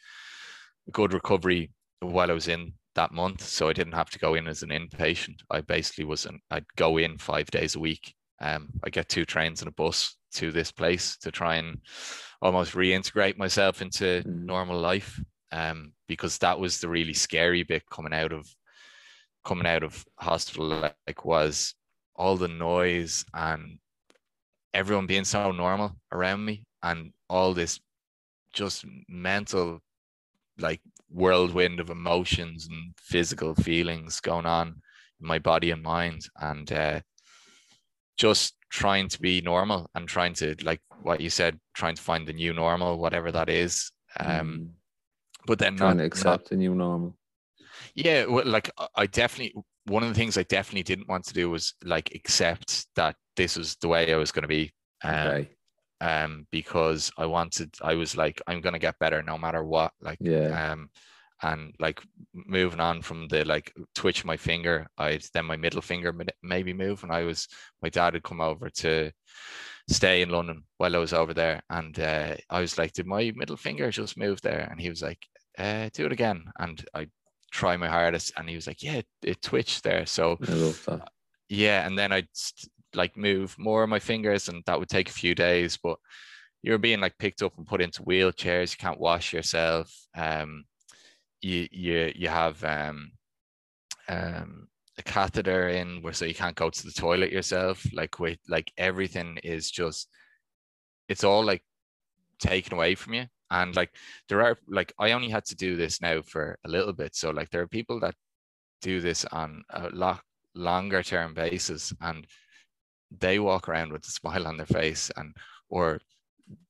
good recovery while I was in that month, so I didn't have to go in as an inpatient. I basically was an I'd go in five days a week. Um, I get two trains and a bus to this place to try and almost reintegrate myself into Mm. normal life. Um, because that was the really scary bit coming out of coming out of hospital. Like was all the noise and everyone being so normal around me and all this just mental like whirlwind of emotions and physical feelings going on in my body and mind and uh, just trying to be normal and trying to like what you said trying to find the new normal whatever that is um Mm. But then trying not, to not accept the new normal. yeah, well, like I- I definitely one of the things I definitely didn't want to do was like accept that this was the way I was going to be. Um, Okay. um, because I wanted, I was like, I'm going to get better no matter what. Like, Yeah. um, and like moving on from the like twitch my finger i'd then my middle finger maybe move and i was my dad had come over to stay in london while i was over there and uh, i was like did my middle finger just move there and he was like uh, do it again. And i try my hardest and he was like yeah it, it twitched there. So yeah and then i'd like move more of my fingers and that would take a few days but you're being like picked up and put into wheelchairs. You can't wash yourself. Um you you you have um, um, a catheter in where so you can't go to the toilet yourself. Like with like everything is just it's all like taken away from you. And like there are like I only had to do this now for a little bit. So like there are people that do this on a lot longer term basis and they walk around with a smile on their face and or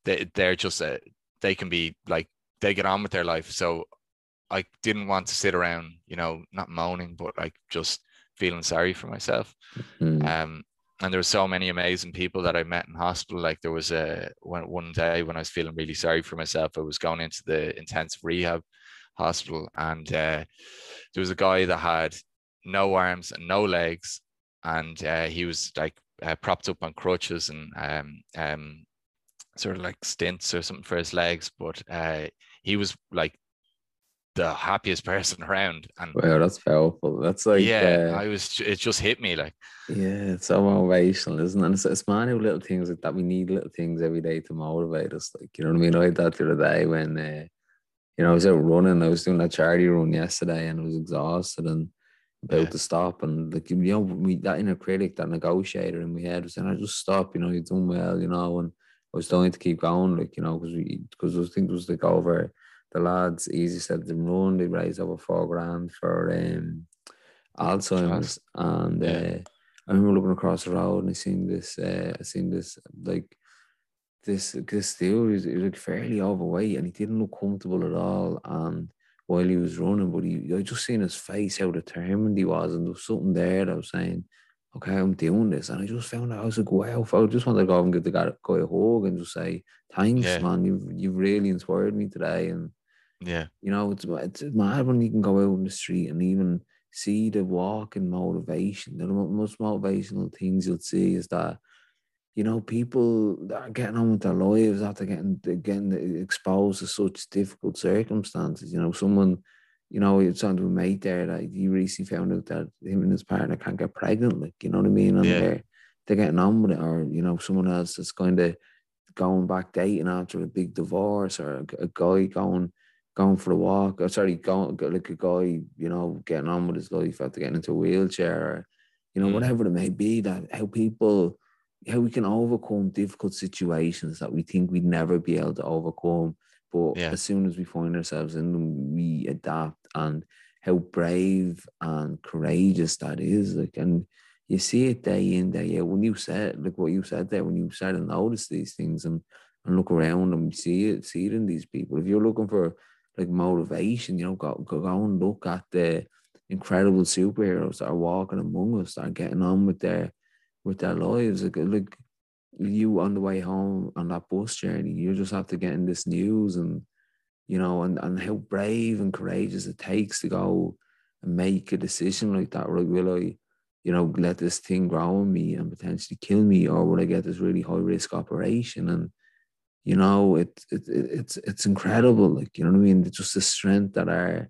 they, they're just a, they can be like they get on with their life so I didn't want to sit around, you know, not moaning, but like just feeling sorry for myself. Mm-hmm. Um, and there were so many amazing people that I met in hospital. Like there was a one, one day when I was feeling really sorry for myself, I was going into the intensive rehab hospital, and uh, there was a guy that had no arms and no legs, and uh, he was like uh, propped up on crutches and um, um, sort of like stints or something for his legs, but uh, he was like the happiest person around. And wow, that's powerful. That's like yeah, uh, I was. It just hit me like yeah, it's so motivational, isn't it? And it's, it's many little things like that. We need little things every day to motivate us. Like you know what I mean? I had that the other day when uh, you know I was out running. I was doing a charity run yesterday, and I was exhausted and about yeah. to stop. And like you know, we that inner critic, that negotiator in my head was saying, "I just stop." You know, you're doing well. You know, and I was dying to keep going. Like you know, because we because think it was like over the lads easy said them run. They raised over four grand for um, Alzheimer's, and yeah. uh, I remember looking across the road and I seen this. Uh, I seen this like this this dude. He was, he was like fairly overweight and he didn't look comfortable at all. And while he was running, but he I just seen his face how determined he was, and there was something there that was saying, okay, I'm doing this. And I just found out, I was like, wow, I just wanted to go and give the guy, guy a hug and just say, thanks, yeah. man. You've, you've really inspired me today. And yeah. You know, it's, it's mad when you can go out in the street and even see the walk and motivation. The most motivational things you'll see is that, you know, people that are getting on with their lives after getting getting exposed to such difficult circumstances. You know, someone, you know, it's on to a mate there that he recently found out that him and his partner can't get pregnant. Like, you know what I mean? And yeah. they're they're getting on with it, or you know, someone else that's kind of going back dating after a big divorce, or a, a guy going going for a walk, or sorry, going like a guy, you know, getting on with his life after getting into a wheelchair, or, you know, mm. whatever it may be, that how people, how we can overcome difficult situations that we think we'd never be able to overcome. But yeah. as soon as we find ourselves in them, we adapt and how brave and courageous that is. Like, and you see it day in, day out. When you said, like what you said there, when you start to notice these things and, and look around and see it, see it in these people. If you're looking for like motivation. You know, go, go, and look at the incredible superheroes that are walking among us, that are getting on with their with their lives. Like, like you on the way home on that bus journey, you just have to get in this news and you know, and, and how brave and courageous it takes to go and make a decision like that. Like, will I, you know, let this thing grow in me and potentially kill me, or will I get this really high risk operation? And you know, it, it, it's it's incredible. Like, you know what I mean? It's just the strength that our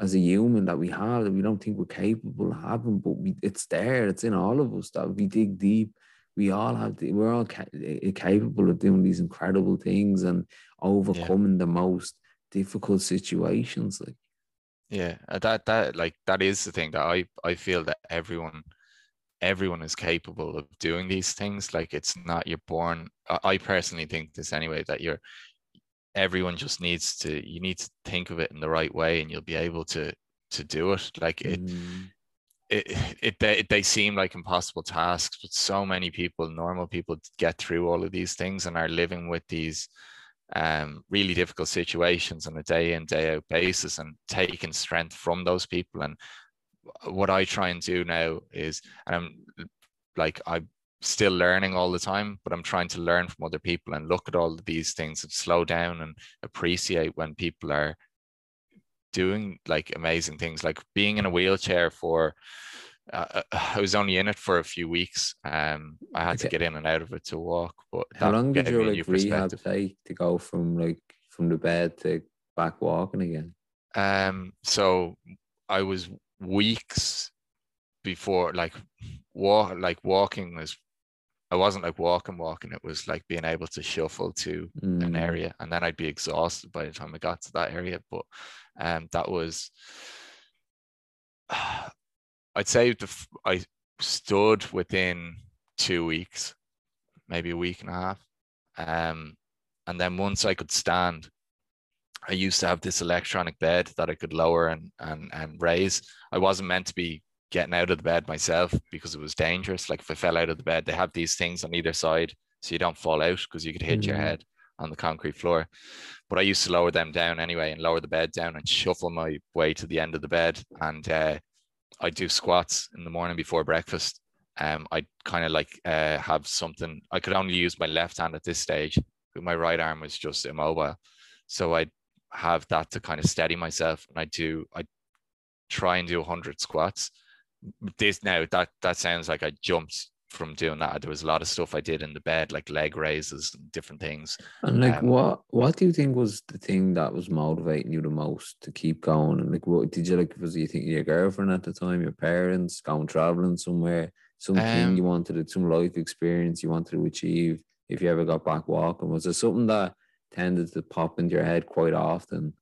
as a human that we have that we don't think we're capable of having, but we, it's there. It's in all of us that we dig deep. We all have. The, we're all ca- capable of doing these incredible things and overcoming yeah. the most difficult situations. Like, yeah, uh, that that like that is the thing that I I feel that everyone everyone is capable of doing these things like it's not you're born i personally think this anyway that you're everyone just needs to you need to think of it in the right way and you'll be able to to do it like it mm. it, it, they, they seem like impossible tasks but so many people normal people get through all of these things and are living with these um, really difficult situations on a day in day out basis and taking strength from those people and what I try and do now is, and I'm like, I'm still learning all the time, but I'm trying to learn from other people and look at all of these things and slow down and appreciate when people are doing like amazing things, like being in a wheelchair for. Uh, I was only in it for a few weeks. Um, I had okay. to get in and out of it to walk. But how long did your like rehab take to go from like from the bed to back walking again? Um, so I was weeks before like walk like walking was I wasn't like walking, walking. It was like being able to shuffle to mm. an area, and then I'd be exhausted by the time I got to that area. But um, that was, I'd say the I stood within two weeks, maybe a week and a half, um, and then once I could stand, I used to have this electronic bed that I could lower and and and raise. I wasn't meant to be getting out of the bed myself because it was dangerous. Like if I fell out of the bed, they have these things on either side so you don't fall out because you could hit mm. your head on the concrete floor. But I used to lower them down anyway and lower the bed down and shuffle my way to the end of the bed. And uh, I do squats in the morning before breakfast. Um, I kind of like uh, have something. I could only use my left hand at this stage. My right arm was just immobile, so I have that to kind of steady myself. And I do. I try and do 100 squats this now that that sounds like I jumped from doing that. There was a lot of stuff I did in the bed, like leg raises and different things. And like, um, what what do you think was the thing that was motivating you the most to keep going? And like, what did you like? Was you think your girlfriend at the time, your parents, going traveling somewhere, something um, you wanted some life experience you wanted to achieve? If you ever got back walking, was there something that tended to pop into your head quite often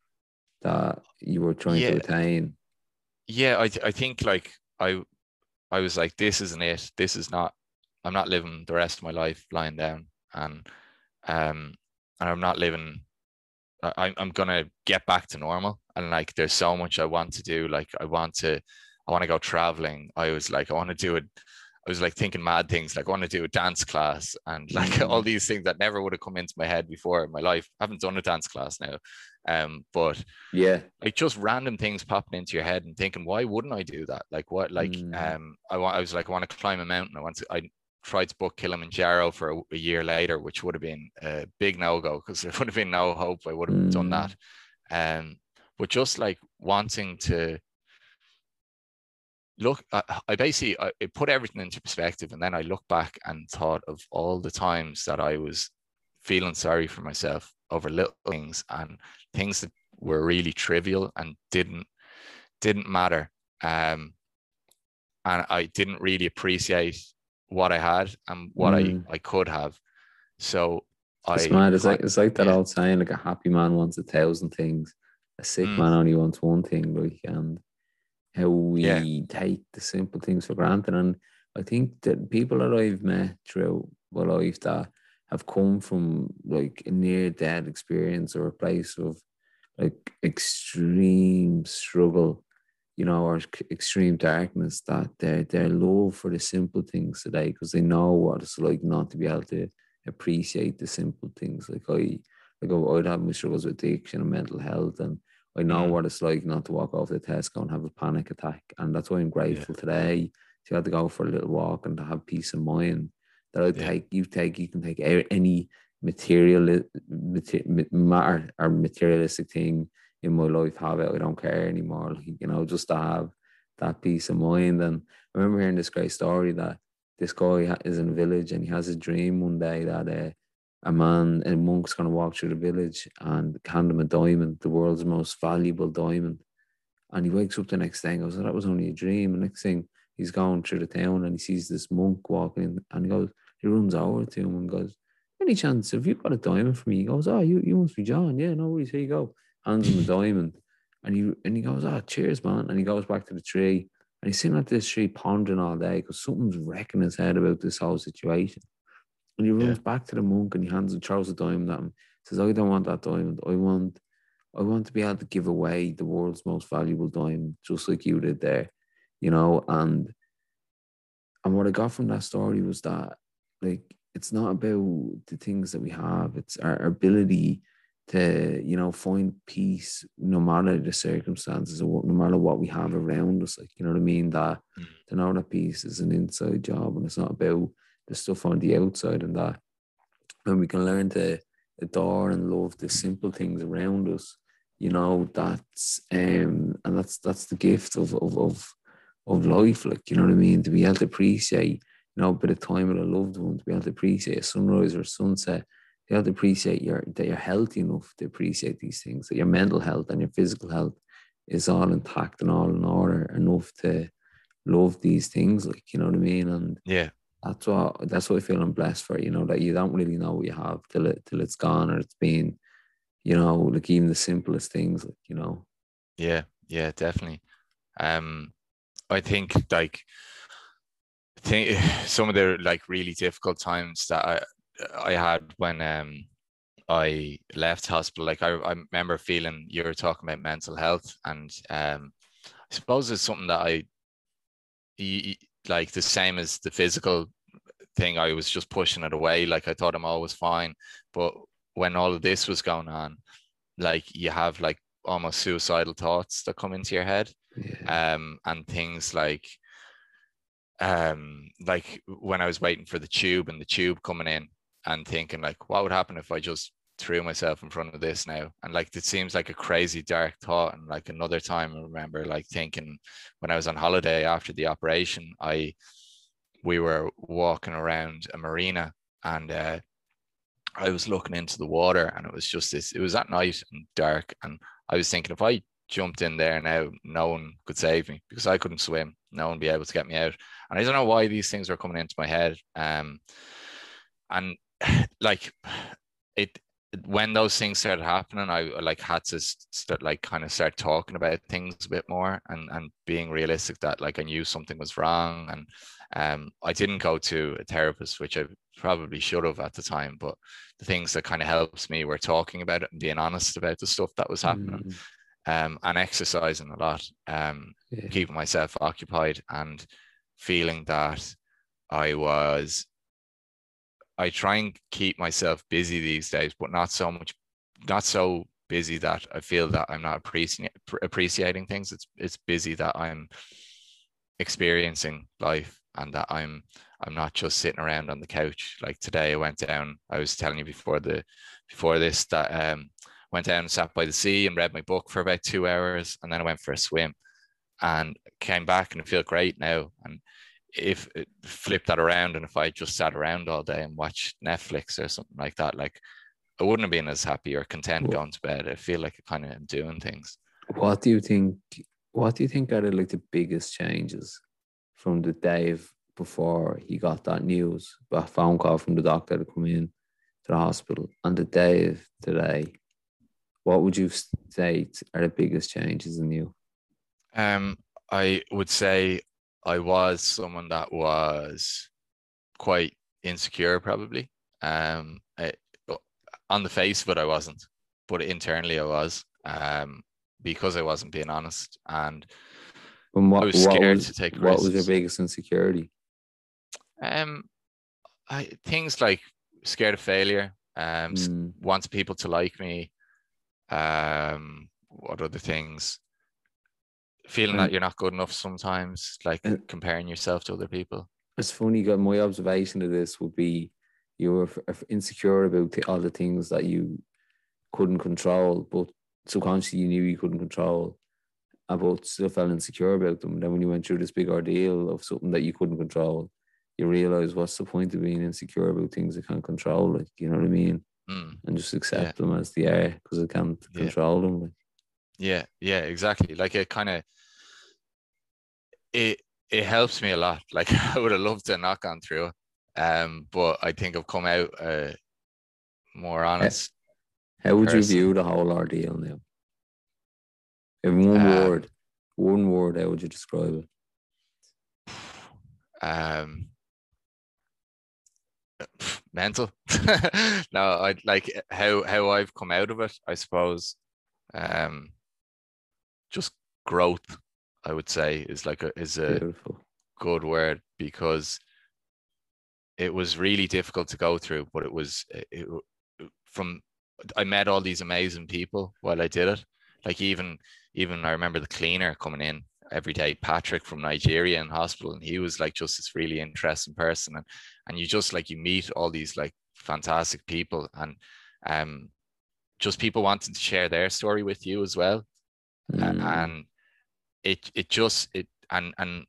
that you were trying yeah, to attain? Yeah, I I think like I I was like, this isn't it. This is not. I'm not living the rest of my life lying down, and um, and I'm not living. I, I'm gonna get back to normal, and like, there's so much I want to do. Like, I want to, I want to go traveling. I was like, I want to do it. I was like thinking mad things, like I want to do a dance class and like mm. all these things that never would have come into my head before in my life. I haven't done a dance class now, um, but yeah, like just random things popping into your head and thinking, why wouldn't I do that? Like what? Like mm. um, I want. I was like, I want to climb a mountain. I want to. I tried to book Kilimanjaro for a, a year later, which would have been a big no go because there would have been no hope I would have mm. done that. Um, but just like wanting to look, I, I basically I, put everything into perspective, and then I look back and thought of all the times that I was feeling sorry for myself over little things and things that were really trivial and didn't didn't matter um and i didn't really appreciate what i had and what mm. i i could have so it's I, mad. It's like it's like that yeah. old saying, like a happy man wants a thousand things, a sick mm. man only wants one thing. Like, and how we yeah. take the simple things for granted. And I think that people that I've met throughout my life that have come from like a near death experience or a place of like extreme struggle, you know, or extreme darkness, that their their love for the simple things today, because they know what it's like not to be able to appreciate the simple things. Like I like I'd have my struggles with addiction and mental health and I know what it's like not to walk off the Tesco and have a panic attack. And that's why I'm grateful yeah. today to have to go for a little walk and to have peace of mind that I take, you take, you can take any material matter or materialistic thing in my life, have it. I don't care anymore. Like, you know, just to have that peace of mind. And I remember hearing this great story that this guy is in a village and he has a dream one day that uh, a man, a monk's going to walk through the village and hand him a diamond, the world's most valuable diamond. And he wakes up the next day and goes, oh, That was only a dream. And next thing, he's going through the town and he sees this monk walking and he goes, he runs over to him and goes, Any chance, have you got a diamond for me? He goes, Oh, you, you must be John. Yeah, no worries. Here you go. Hands him a diamond. And he and he goes, Oh, cheers, man. And he goes back to the tree. And he's sitting at this tree pondering all day because something's wrecking his head about this whole situation. And he runs yeah. back to the monk and he hands and throws a diamond at him. He says, I don't want that diamond. I want I want to be able to give away the world's most valuable diamond, just like you did there. You know, and and what I got from that story was that like it's not about the things that we have, it's our ability to, you know, find peace no matter the circumstances or no matter what we have around us. Like, you know what I mean? That mm. to know that peace is an inside job and it's not about the stuff on the outside and that. When we can learn to adore and love the simple things around us you know that's um and that's that's the gift of of of, of life like you know what i mean? To be able to appreciate you know a bit of time with a loved one to be able to appreciate a sunrise or sunset you have to appreciate your that you're healthy enough to appreciate these things that your mental health and your physical health is all intact and all in order enough to love these things like you know what i mean? And yeah that's what that's what i feel i'm blessed for you know that you don't really know what you have till it till it's gone or it's been you know, like even the simplest things, like, you know. Yeah, yeah, definitely. Um, I think like think some of the like really difficult times that I I had when um I left hospital, like I, I remember feeling you were talking about mental health, and um, I suppose it's something that I like the same as the physical thing. I was just pushing it away, like I thought I'm always fine, but when all of this was going on, like you have like almost suicidal thoughts that come into your head. Yeah. Um, and things like um like when I was waiting for the tube and the tube coming in and thinking like what would happen if I just threw myself in front of this now and like it seems like a crazy dark thought and like another time I remember like thinking when I was on holiday after the operation I we were walking around a marina and uh, I was looking into the water and it was just this, it was at night and dark. And I was thinking if I jumped in there now, no one could save me because I couldn't swim. No one would be able to get me out. And I don't know why these things were coming into my head. Um, and like it, when those things started happening, I like had to start like kind of start talking about things a bit more and and being realistic that like I knew something was wrong and um I didn't go to a therapist, which I probably should have at the time, but the things that kind of helps me were talking about it and being honest about the stuff that was happening. Mm. Um, and exercising a lot, um, yeah. keeping myself occupied and feeling that I was I try and keep myself busy these days, but not so much, not so busy that I feel that I'm not appreciating appreciating things. It's it's busy that I'm experiencing life and that I'm I'm not just sitting around on the couch. Like today, I went down. I was telling you before the before this that um went down and sat by the sea and read my book for about two hours, and then I went for a swim, and came back and I feel great now. And if flip that around and if I just sat around all day and watched Netflix or something like that, like I wouldn't have been as happy or content going to bed. I feel like I kind of am doing things. What do you think? What do you think are the, like the biggest changes from the day before he got that news, a phone call from the doctor to come in to the hospital, and the day of today? What would you say are the biggest changes in you? Um, I would say I was someone that was quite insecure, probably. Um, I, on the face of it, I wasn't, but internally, I was. Um, because I wasn't being honest, and, what, I was scared was, to take risks. What was your biggest insecurity? Um, I things like scared of failure. Um, mm. wants people to like me. Um, what other things? Feeling that you're not good enough sometimes, like comparing yourself to other people. It's funny. God, my observation of this would be you were insecure about all the things that you couldn't control, but subconsciously you knew you couldn't control, about still felt insecure about them. And then when you went through this big ordeal of something that you couldn't control, you realize what's the point of being insecure about things you can't control, like you know what I mean, mm. and just accept yeah. them as they are because I can't yeah. control them. Like. Yeah, yeah, exactly. Like it kind of it it helps me a lot. Like I would have loved to not gone through it, um, but I think I've come out uh, more honest. How would person. you view the whole ordeal now? In one um, word, one word, how would you describe it? Um, mental. no, I like how how I've come out of it. I suppose, um, just growth I would say is like a is a Beautiful. good word because it was really difficult to go through, but it was it, from I met all these amazing people while I did it. Like even even I remember the cleaner coming in every day, Patrick from Nigeria in hospital, and he was like just this really interesting person, and and you just like you meet all these like fantastic people, and um just people wanting to share their story with you as well. Mm. And it it just it and and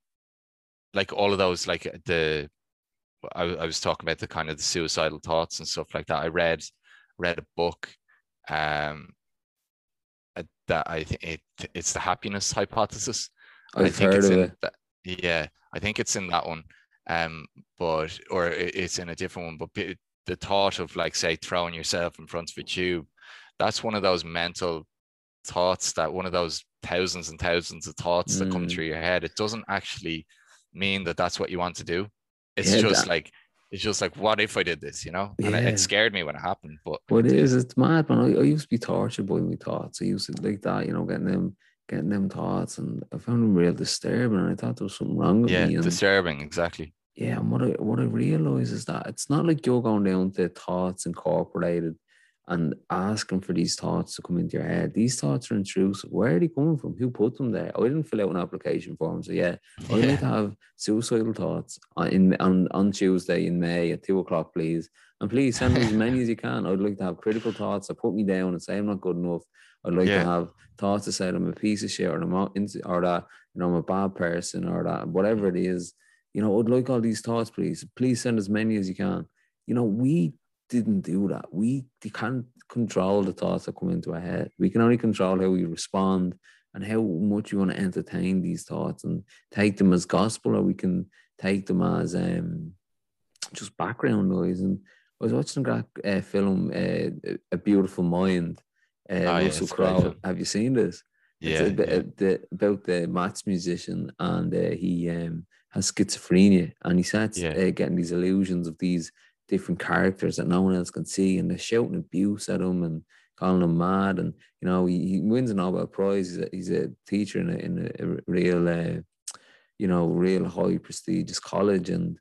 like all of those like the I, I was talking about the kind of the suicidal thoughts and stuff like that. I read read a book um uh, that I think it it's the happiness hypothesis. I've I think heard it's of in it. that, yeah, I think it's in that one. Um, but or it- it's in a different one. But the thought of like say throwing yourself in front of a tube, that's one of those mental thoughts that one of those thousands and thousands of thoughts that come Mm. through your head. It doesn't actually mean that that's what you want to do. It's Yeah, just that- like it's just like what if I did this, you know? And it, Yeah. it scared me when it happened. But What it is, it's mad, man. I, I used to be tortured by my thoughts. I used to like that, you know, getting them, getting them thoughts, and I found them real disturbing. And I thought there was something wrong with yeah, me. And disturbing, exactly. yeah, and what I what I realize is that it's not like you're going down to thoughts incorporated and asking for these thoughts to come into your head. These thoughts are intrusive. Where are they coming from? Who put them there? I didn't fill out an application form, so yeah, I'd like to have suicidal thoughts on, in, on, on Tuesday in May at two o'clock, please. And please send me as many as you can. I'd like to have critical thoughts that put me down and say I'm not good enough. I'd like Yeah. to have thoughts that say I'm a piece of shit or, I'm a, or that you know I'm a bad person or that whatever it is. You know, I'd like all these thoughts, please. Please send as many as you can. You know, we didn't do that. We we can't control the thoughts that come into our head. We can only control how we respond and how much we want to entertain these thoughts and take them as gospel, or we can take them as um, just background noise. And I was watching that uh, film, uh, A Beautiful Mind. Uh, Oh, yeah, Russell it's Crowe. Have you seen this? Yeah, it's about, yeah. the, about the maths musician, and uh, he um, has schizophrenia, and he starts Yeah. uh, getting these illusions of these different characters that no one else can see, and they're shouting abuse at him and calling him mad, and you know he, he wins a Nobel Prize. He's a, he's a teacher in a, in a, real, uh, you know, real high prestigious college, and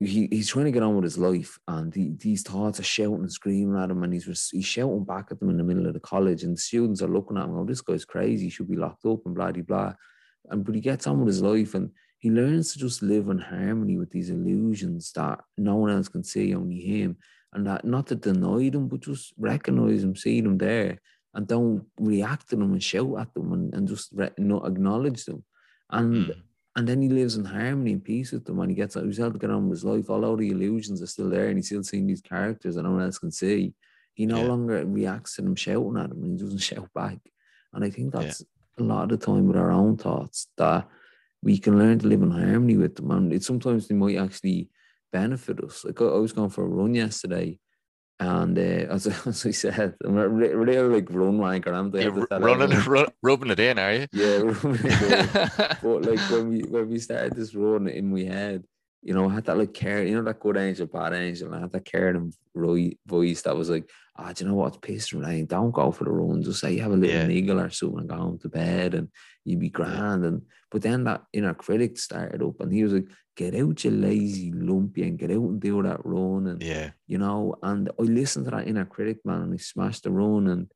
he, he's trying to get on with his life, and he, these thoughts are shouting and screaming at him, and he's he's shouting back at them in the middle of the college, and the students are looking at him, oh, this guy's crazy, he should be locked up, and blah blah blah. And but he gets on with his life, and he learns to just live in harmony with these illusions that no one else can see, only him, and that not to deny them, but just recognize them, see them there, and don't react to them and shout at them, and, and just re- not acknowledge them, and Mm. and then he lives in harmony and peace with them and he gets he's able to get on with his life. Although the illusions are still there and he's still seeing these characters that no one else can see, he no Yeah. longer reacts to them shouting at him and he doesn't shout back. And I think Yeah. that's a lot of the time with our own thoughts that we can learn to live in harmony with them. And it sometimes they might actually benefit us. Like I I was going for a run yesterday. And uh, as, as I said, I'm a re- real like run wanker. I'm r- running, ru- rubbing it in, are you? Yeah, rubbing it in. But like when we when we started this run in my head, you know, I had that like care, you know, that good angel, bad angel, and I had that caring voice that was like, ah, do you know what? It's pissing rain. Don't go for the run. Just say you have a little Yeah. niggle or something and go home to bed and you'd be grand. And but then that inner critic started up and he was like, get out, you lazy lumpy, and get out and do that run. And yeah, you know, and I listened to that inner critic, man, and he smashed the run. And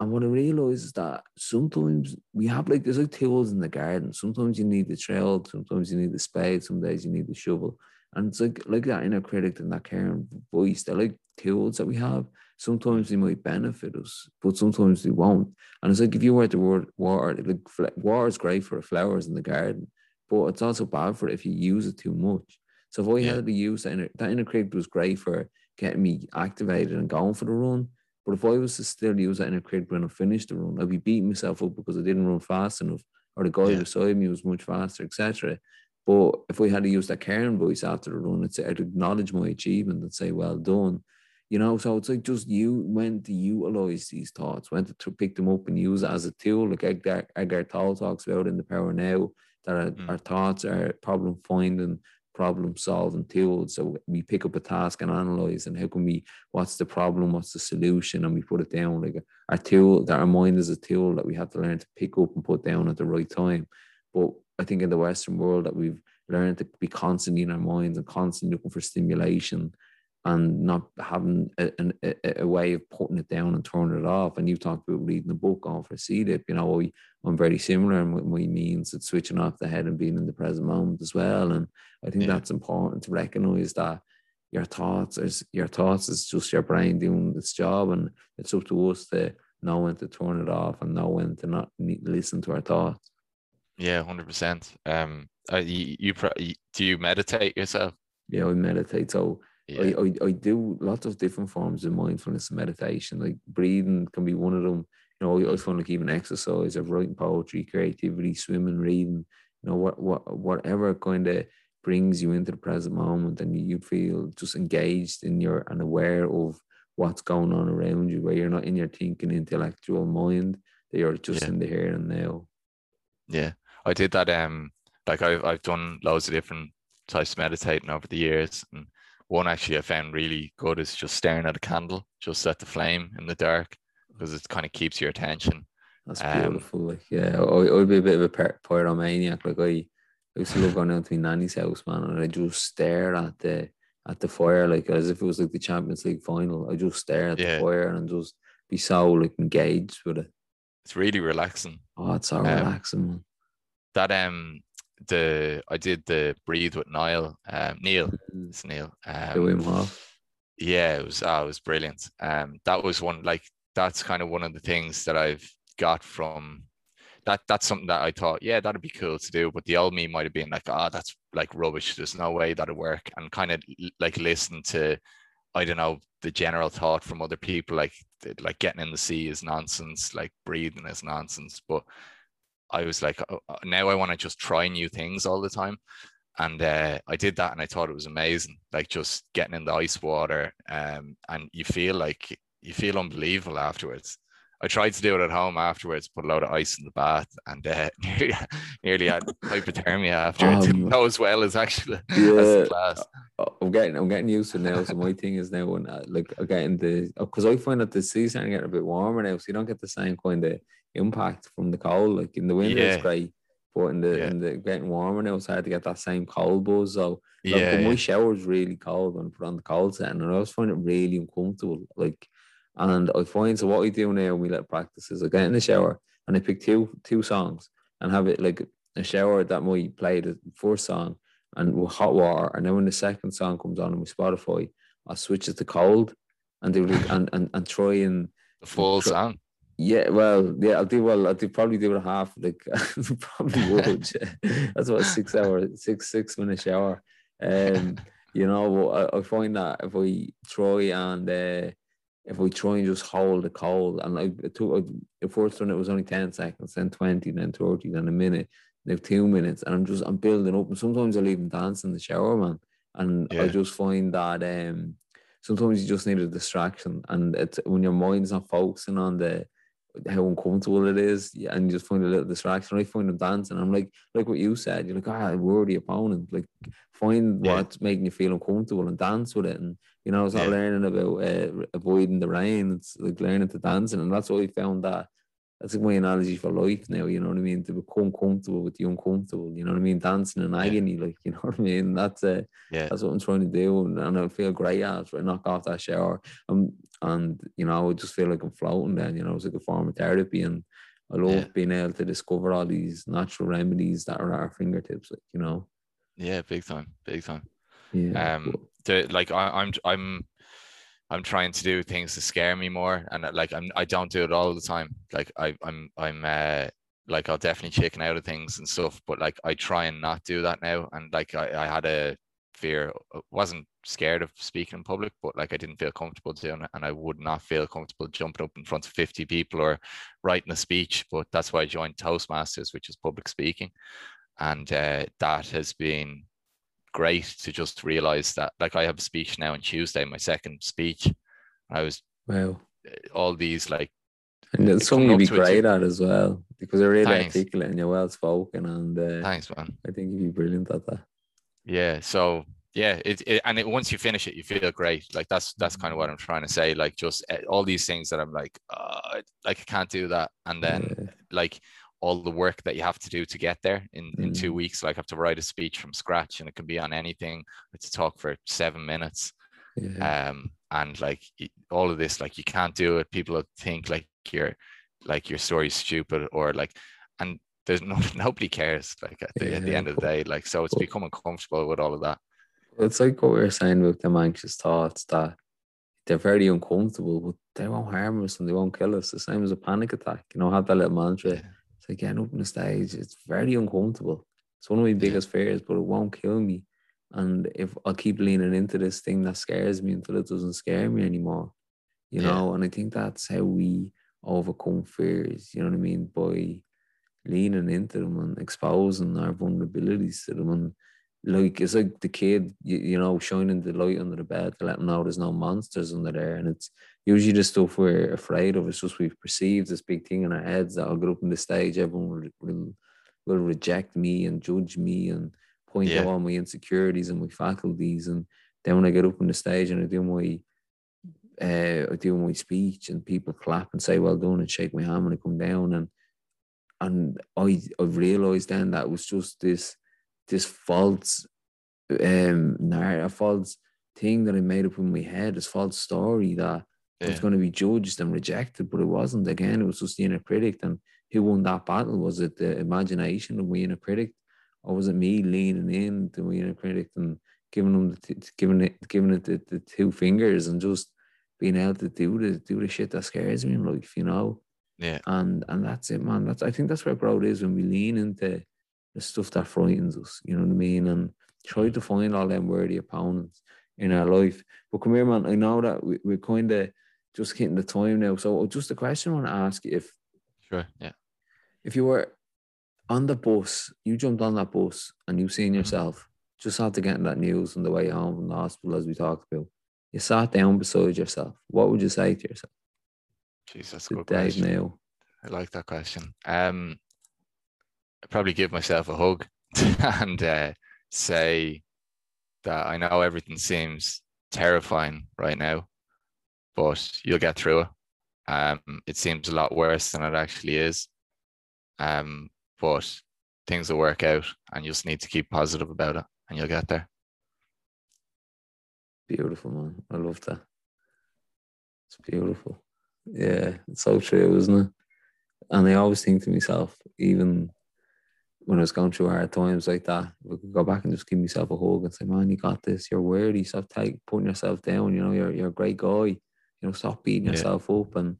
and what I realized is that sometimes we have like there's like tools in the garden. Sometimes you need the trowel, sometimes you need the spade, some days you need the shovel. And it's like like that inner critic and that caring voice, they're like tools that we have. Sometimes they might benefit us, but sometimes they won't. And it's like if you were the word water, like water is great for the flowers in the garden, but it's also bad for it if you use it too much. So if I Yeah. had to use that inner, that inner critic was great for getting me activated and going for the run. But if I was to still use that inner critic when I finished the run, I'd be beating myself up because I didn't run fast enough, or the guy Yeah. beside me was much faster, etc. But if we had to use that caring voice after the run, I'd, say, I'd acknowledge my achievement and say, "Well done." You know, so it's like just you when to utilize these thoughts, when to, to pick them up and use it as a tool, like Eckhart, Eckhart Tolle talks about in the Power Now, that our, Mm. our thoughts are problem finding, problem solving tools. So we pick up a task and analyze, and how can we? What's the problem? What's the solution? And we put it down. Like our tool, that our mind is a tool that we have to learn to pick up and put down at the right time. But I think in the Western world that we've learned to be constantly in our minds and constantly looking for stimulation and not having a, a, a way of putting it down and turning it off. And you've talked about reading a book on for CDIP, you know, I, I'm very similar in what my means it's switching off the head and being in the present moment as well. And I think Yeah. that's important to recognize that your thoughts is your thoughts is just your brain doing its job, and it's up to us to know when to turn it off and know when to not listen to our thoughts. Yeah, hundred percent. Um, uh, you, you, do you meditate yourself? Yeah, I meditate. So yeah. I, I, I do lots of different forms of mindfulness and meditation. Like breathing can be one of them. You know, I, find like even exercise, of writing poetry, creativity, swimming, reading. You know, what what whatever kind of brings you into the present moment, and you feel just engaged in your and aware of what's going on around you, where you're not in your thinking intellectual mind, that you're just yeah. in the here and now. Yeah, I did that. Um, like I've I've done loads of different types of meditating over the years, and one actually I found really good is just staring at a candle, just at the flame in the dark, because it kind of keeps your attention. That's um, beautiful. Um, like, yeah, I, would be a bit of a pyromaniac. Like I, I used to love going down to my nanny's house, man, and I just stare at the at the fire like as if it was like the Champions League final. I just stare at yeah. the fire and just be so like engaged with it. It's really relaxing. Oh, it's so um, relaxing, man. That um the I did the breathe with Niall, um, Neil, mm. it's Neil. Um, yeah, it was oh, it was brilliant. Um, that was one like that's kind of one of the things that I've got from that. That's something that I thought, yeah, that'd be cool to do. But the old me might have been like, ah, oh, that's like rubbish. There's no way that'd work. And kind of like listen to, I don't know, the general thought from other people, like like getting in the sea is nonsense, like breathing is nonsense. But I was like, oh, oh, now I want to just try new things all the time. And uh, I did that and I thought it was amazing. Like just getting in the ice water um, and you feel like you feel unbelievable afterwards. I tried to do it at home afterwards, put a load of ice in the bath, and uh, nearly, nearly had hypothermia after. Um, it didn't go as well as actually yeah, as class. I'm getting I'm getting used to now. So my thing is now when I, like I'm getting the because I find that the season getting a bit warmer now, so you don't get the same kind of impact from the cold. Like in the winter, yeah. it's great, but in the yeah. in the getting warmer now, it's hard to get that same cold buzz. So yeah, like, my shower is really cold when I put on the cold set, and I always find it really uncomfortable. Like, and I find so what I do now when we let practice is I get in the shower and I pick two two songs and have it like a shower that might play the first song and with hot water, and then when the second song comes on on my Spotify, I switch it to cold and do and, and and try and the full try, song. Yeah, well, yeah, I'll do well. I'll do probably do it a half. Like probably would. That's what six hour, six six minute shower. Um, you know, I, I find that if we try and uh, if we try and just hold the cold, and like took the first one, it was only ten seconds, then twenty, then thirty, then a minute, then two minutes, and I'm just I'm building up. And sometimes I'll even dance in the shower, man. And yeah. I just find that um, sometimes you just need a distraction, and it's when your mind's not focusing on the how uncomfortable it is, and you just find a little distraction. I find them dancing. I'm like, like what you said. You're like, ah, we're the opponent. Like, find yeah. what's making you feel uncomfortable and dance with it. And you know, it's not yeah. learning about uh, avoiding the rain. It's like learning to dancing, and that's what I found that. That's like my analogy for life now. You know what I mean? To become comfortable with the uncomfortable. You know what I mean? Dancing in agony, yeah. like you know what I mean. That's uh, yeah. That's what I'm trying to do, and, and I feel great after I knock off that shower. I'm and you know I just feel like I'm floating then you know it's like a form of therapy and I love yeah. being able to discover all these natural remedies that are at our fingertips like you know yeah big time big time yeah um to, like I, I'm I'm I'm trying to do things to scare me more and uh, like I'm I don't do it all the time like I I'm I'm uh like I'll definitely chicken out of things and stuff but like I try and not do that now and like I, I had a fear uh, wasn't scared of speaking in public, but like I didn't feel comfortable doing it, and I would not feel comfortable jumping up in front of 50 people or writing a speech. But that's why I joined Toastmasters, which is public speaking, and uh, that has been great to just realize that. Like I have a speech now on Tuesday, my second speech. I was wow, uh, all these like. And it's something you'd be great at as well because you're really Thanks. articulate and you're well spoken. And uh, Thanks, man. I think you'd be brilliant at that. Yeah. So yeah it, it, and it, once you finish it you feel great like that's that's kind of what i'm trying to say like just eh, all these things that i'm like uh, like i can't do that and then yeah. like all the work that you have to do to get there in in two mm. weeks like i have to write a speech from scratch and it can be on anything to talk for seven minutes yeah. um and like all of this like you can't do it people think like you're like your story's stupid or like and there's no nobody cares like at the, yeah. at the end of the day like so it's becoming comfortable with all of that It's like what we were saying about them anxious thoughts that they're very uncomfortable, but they won't harm us and they won't kill us. The same as a panic attack. You know, have that little mantra. Yeah. Like getting up on the stage. It's very uncomfortable. It's one of my biggest fears, but it won't kill me. And if I keep leaning into this thing that scares me until it doesn't scare me anymore, you Yeah. know, and I think that's how we overcome fears, you know what I mean? By leaning into them and exposing our vulnerabilities to them. And like, it's like the kid, you, you know, shining the light under the bed to let them know there's no monsters under there. And it's usually the stuff we're afraid of. It's just we've perceived this big thing in our heads that I'll get up on the stage, everyone will, will, will reject me and judge me and point Yeah. out all my insecurities and my faculties. And then when I get up on the stage and I do my uh, I do my speech and people clap and say well done and shake my hand when I come down and and I I realised then that was just this this false um narrative, false thing that I made up in my head, this false story that I was going to be judged and rejected, but it wasn't. Again, it was just the inner critic. And who won that battle? Was it the imagination of my inner critic, or was it me leaning in to my inner critic and giving them the t- giving it giving it the, the two fingers and just being able to do the do the shit that scares me in life, you know? Yeah. And and that's it, man. That's I think that's where growth is when we lean into the stuff that frightens us. You know what I mean? And try to find all them worthy opponents in our life. But come here, man. I know that we, we're kind of just hitting the time now. So just a question I want to ask you: if Sure. Yeah. if you were on the bus, you jumped on that bus and you seen yourself just after getting that news on the way home from the hospital, as we talked about. You sat down beside yourself. What would you say to yourself? Jesus, that's a To good Dave question. now. I like that question. Um, I'd probably give myself a hug and uh, say that I know everything seems terrifying right now, but you'll get through it. Um, it seems a lot worse than it actually is. Um, but things will work out, and you just need to keep positive about it, and you'll get there. Beautiful, man. I love that. It's beautiful. Yeah, it's so true, isn't it? And I always think to myself, even when I was going through hard times like that, I could go back and just give myself a hug and say, "Man, you got this. You're worthy. Stop take, putting yourself down. You know, you're you're a great guy. You know, stop beating Yeah. yourself up." And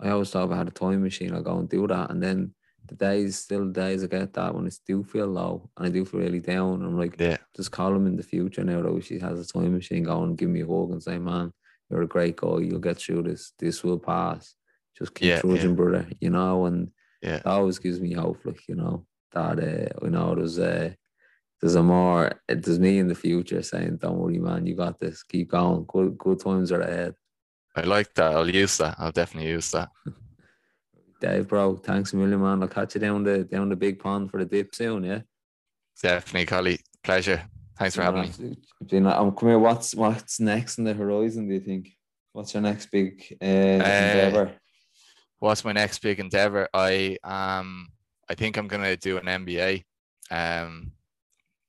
I always thought if I had a time machine, I'd go and do that. And then the days, still the days I get that when I do feel low and I do feel really down, I'm like, Yeah, just call him in the future now though she has a time machine go and give me a hug and say man you're a great guy you'll get through this this will pass just keep Yeah, trudging yeah. brother you know and yeah, that always gives me hope like you know that uh, you know there's a there's a more there's me in the future saying don't worry man you got this keep going good good times are ahead I like that. I'll use that. I'll definitely use that. Dave bro thanks a million man I'll catch you down the down the big pond for the dip soon yeah Definitely, Collie. Pleasure. Thanks for having me. I'm come here what's what's next in the horizon do you think what's your next big uh, endeavor what's my next big endeavor? I um I think I'm gonna do an MBA um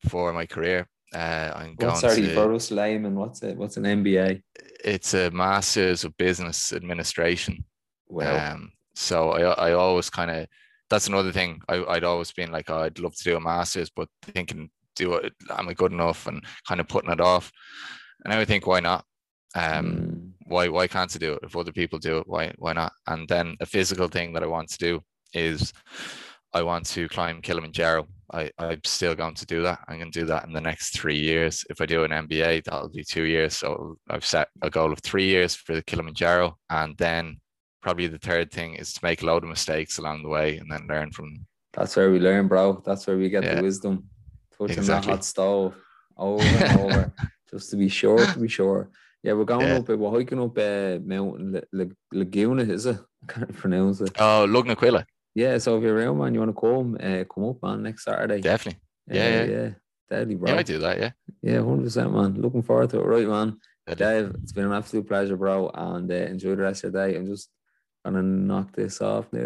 for my career. Uh, I'm going What's sorry to. layman? What's it? What's an MBA? It's a Masters of Business Administration. Well, Um, so I I always kind of that's another thing. I, I'd always been like, oh, I'd love to do a master's, but thinking, do it, am I good enough, and kind of putting it off. And I would think, why not? Um, mm, why why can't I do it if other people do it? Why why not? And then a physical thing that I want to do is I want to climb Kilimanjaro. I, I'm still going to do that. I'm going to do that in the next three years. If I do an MBA, that'll be two years. So I've set a goal of three years for the Kilimanjaro. And then probably the third thing is to make a load of mistakes along the way and then learn from them. that's where we learn, bro. That's where we get Yeah. the wisdom. Touching Exactly. that hot stove over and over, just to be sure, to be sure. Yeah, we're going Yeah. up. We're hiking up uh, Mountain La- La- Laguna, is it? I can't pronounce it. Oh, Lugnaquilla. Yeah, so if you're around, man, you want to come, uh, come up, man, next Saturday. Definitely. Uh, yeah, yeah. yeah, deadly, bro. Yeah, I do that. Yeah. Yeah, hundred percent, man. Looking forward to it. Right, man. Deadly. Dave, it's been an absolute pleasure, bro, and uh, enjoy the rest of your day. I'm just gonna knock this off now.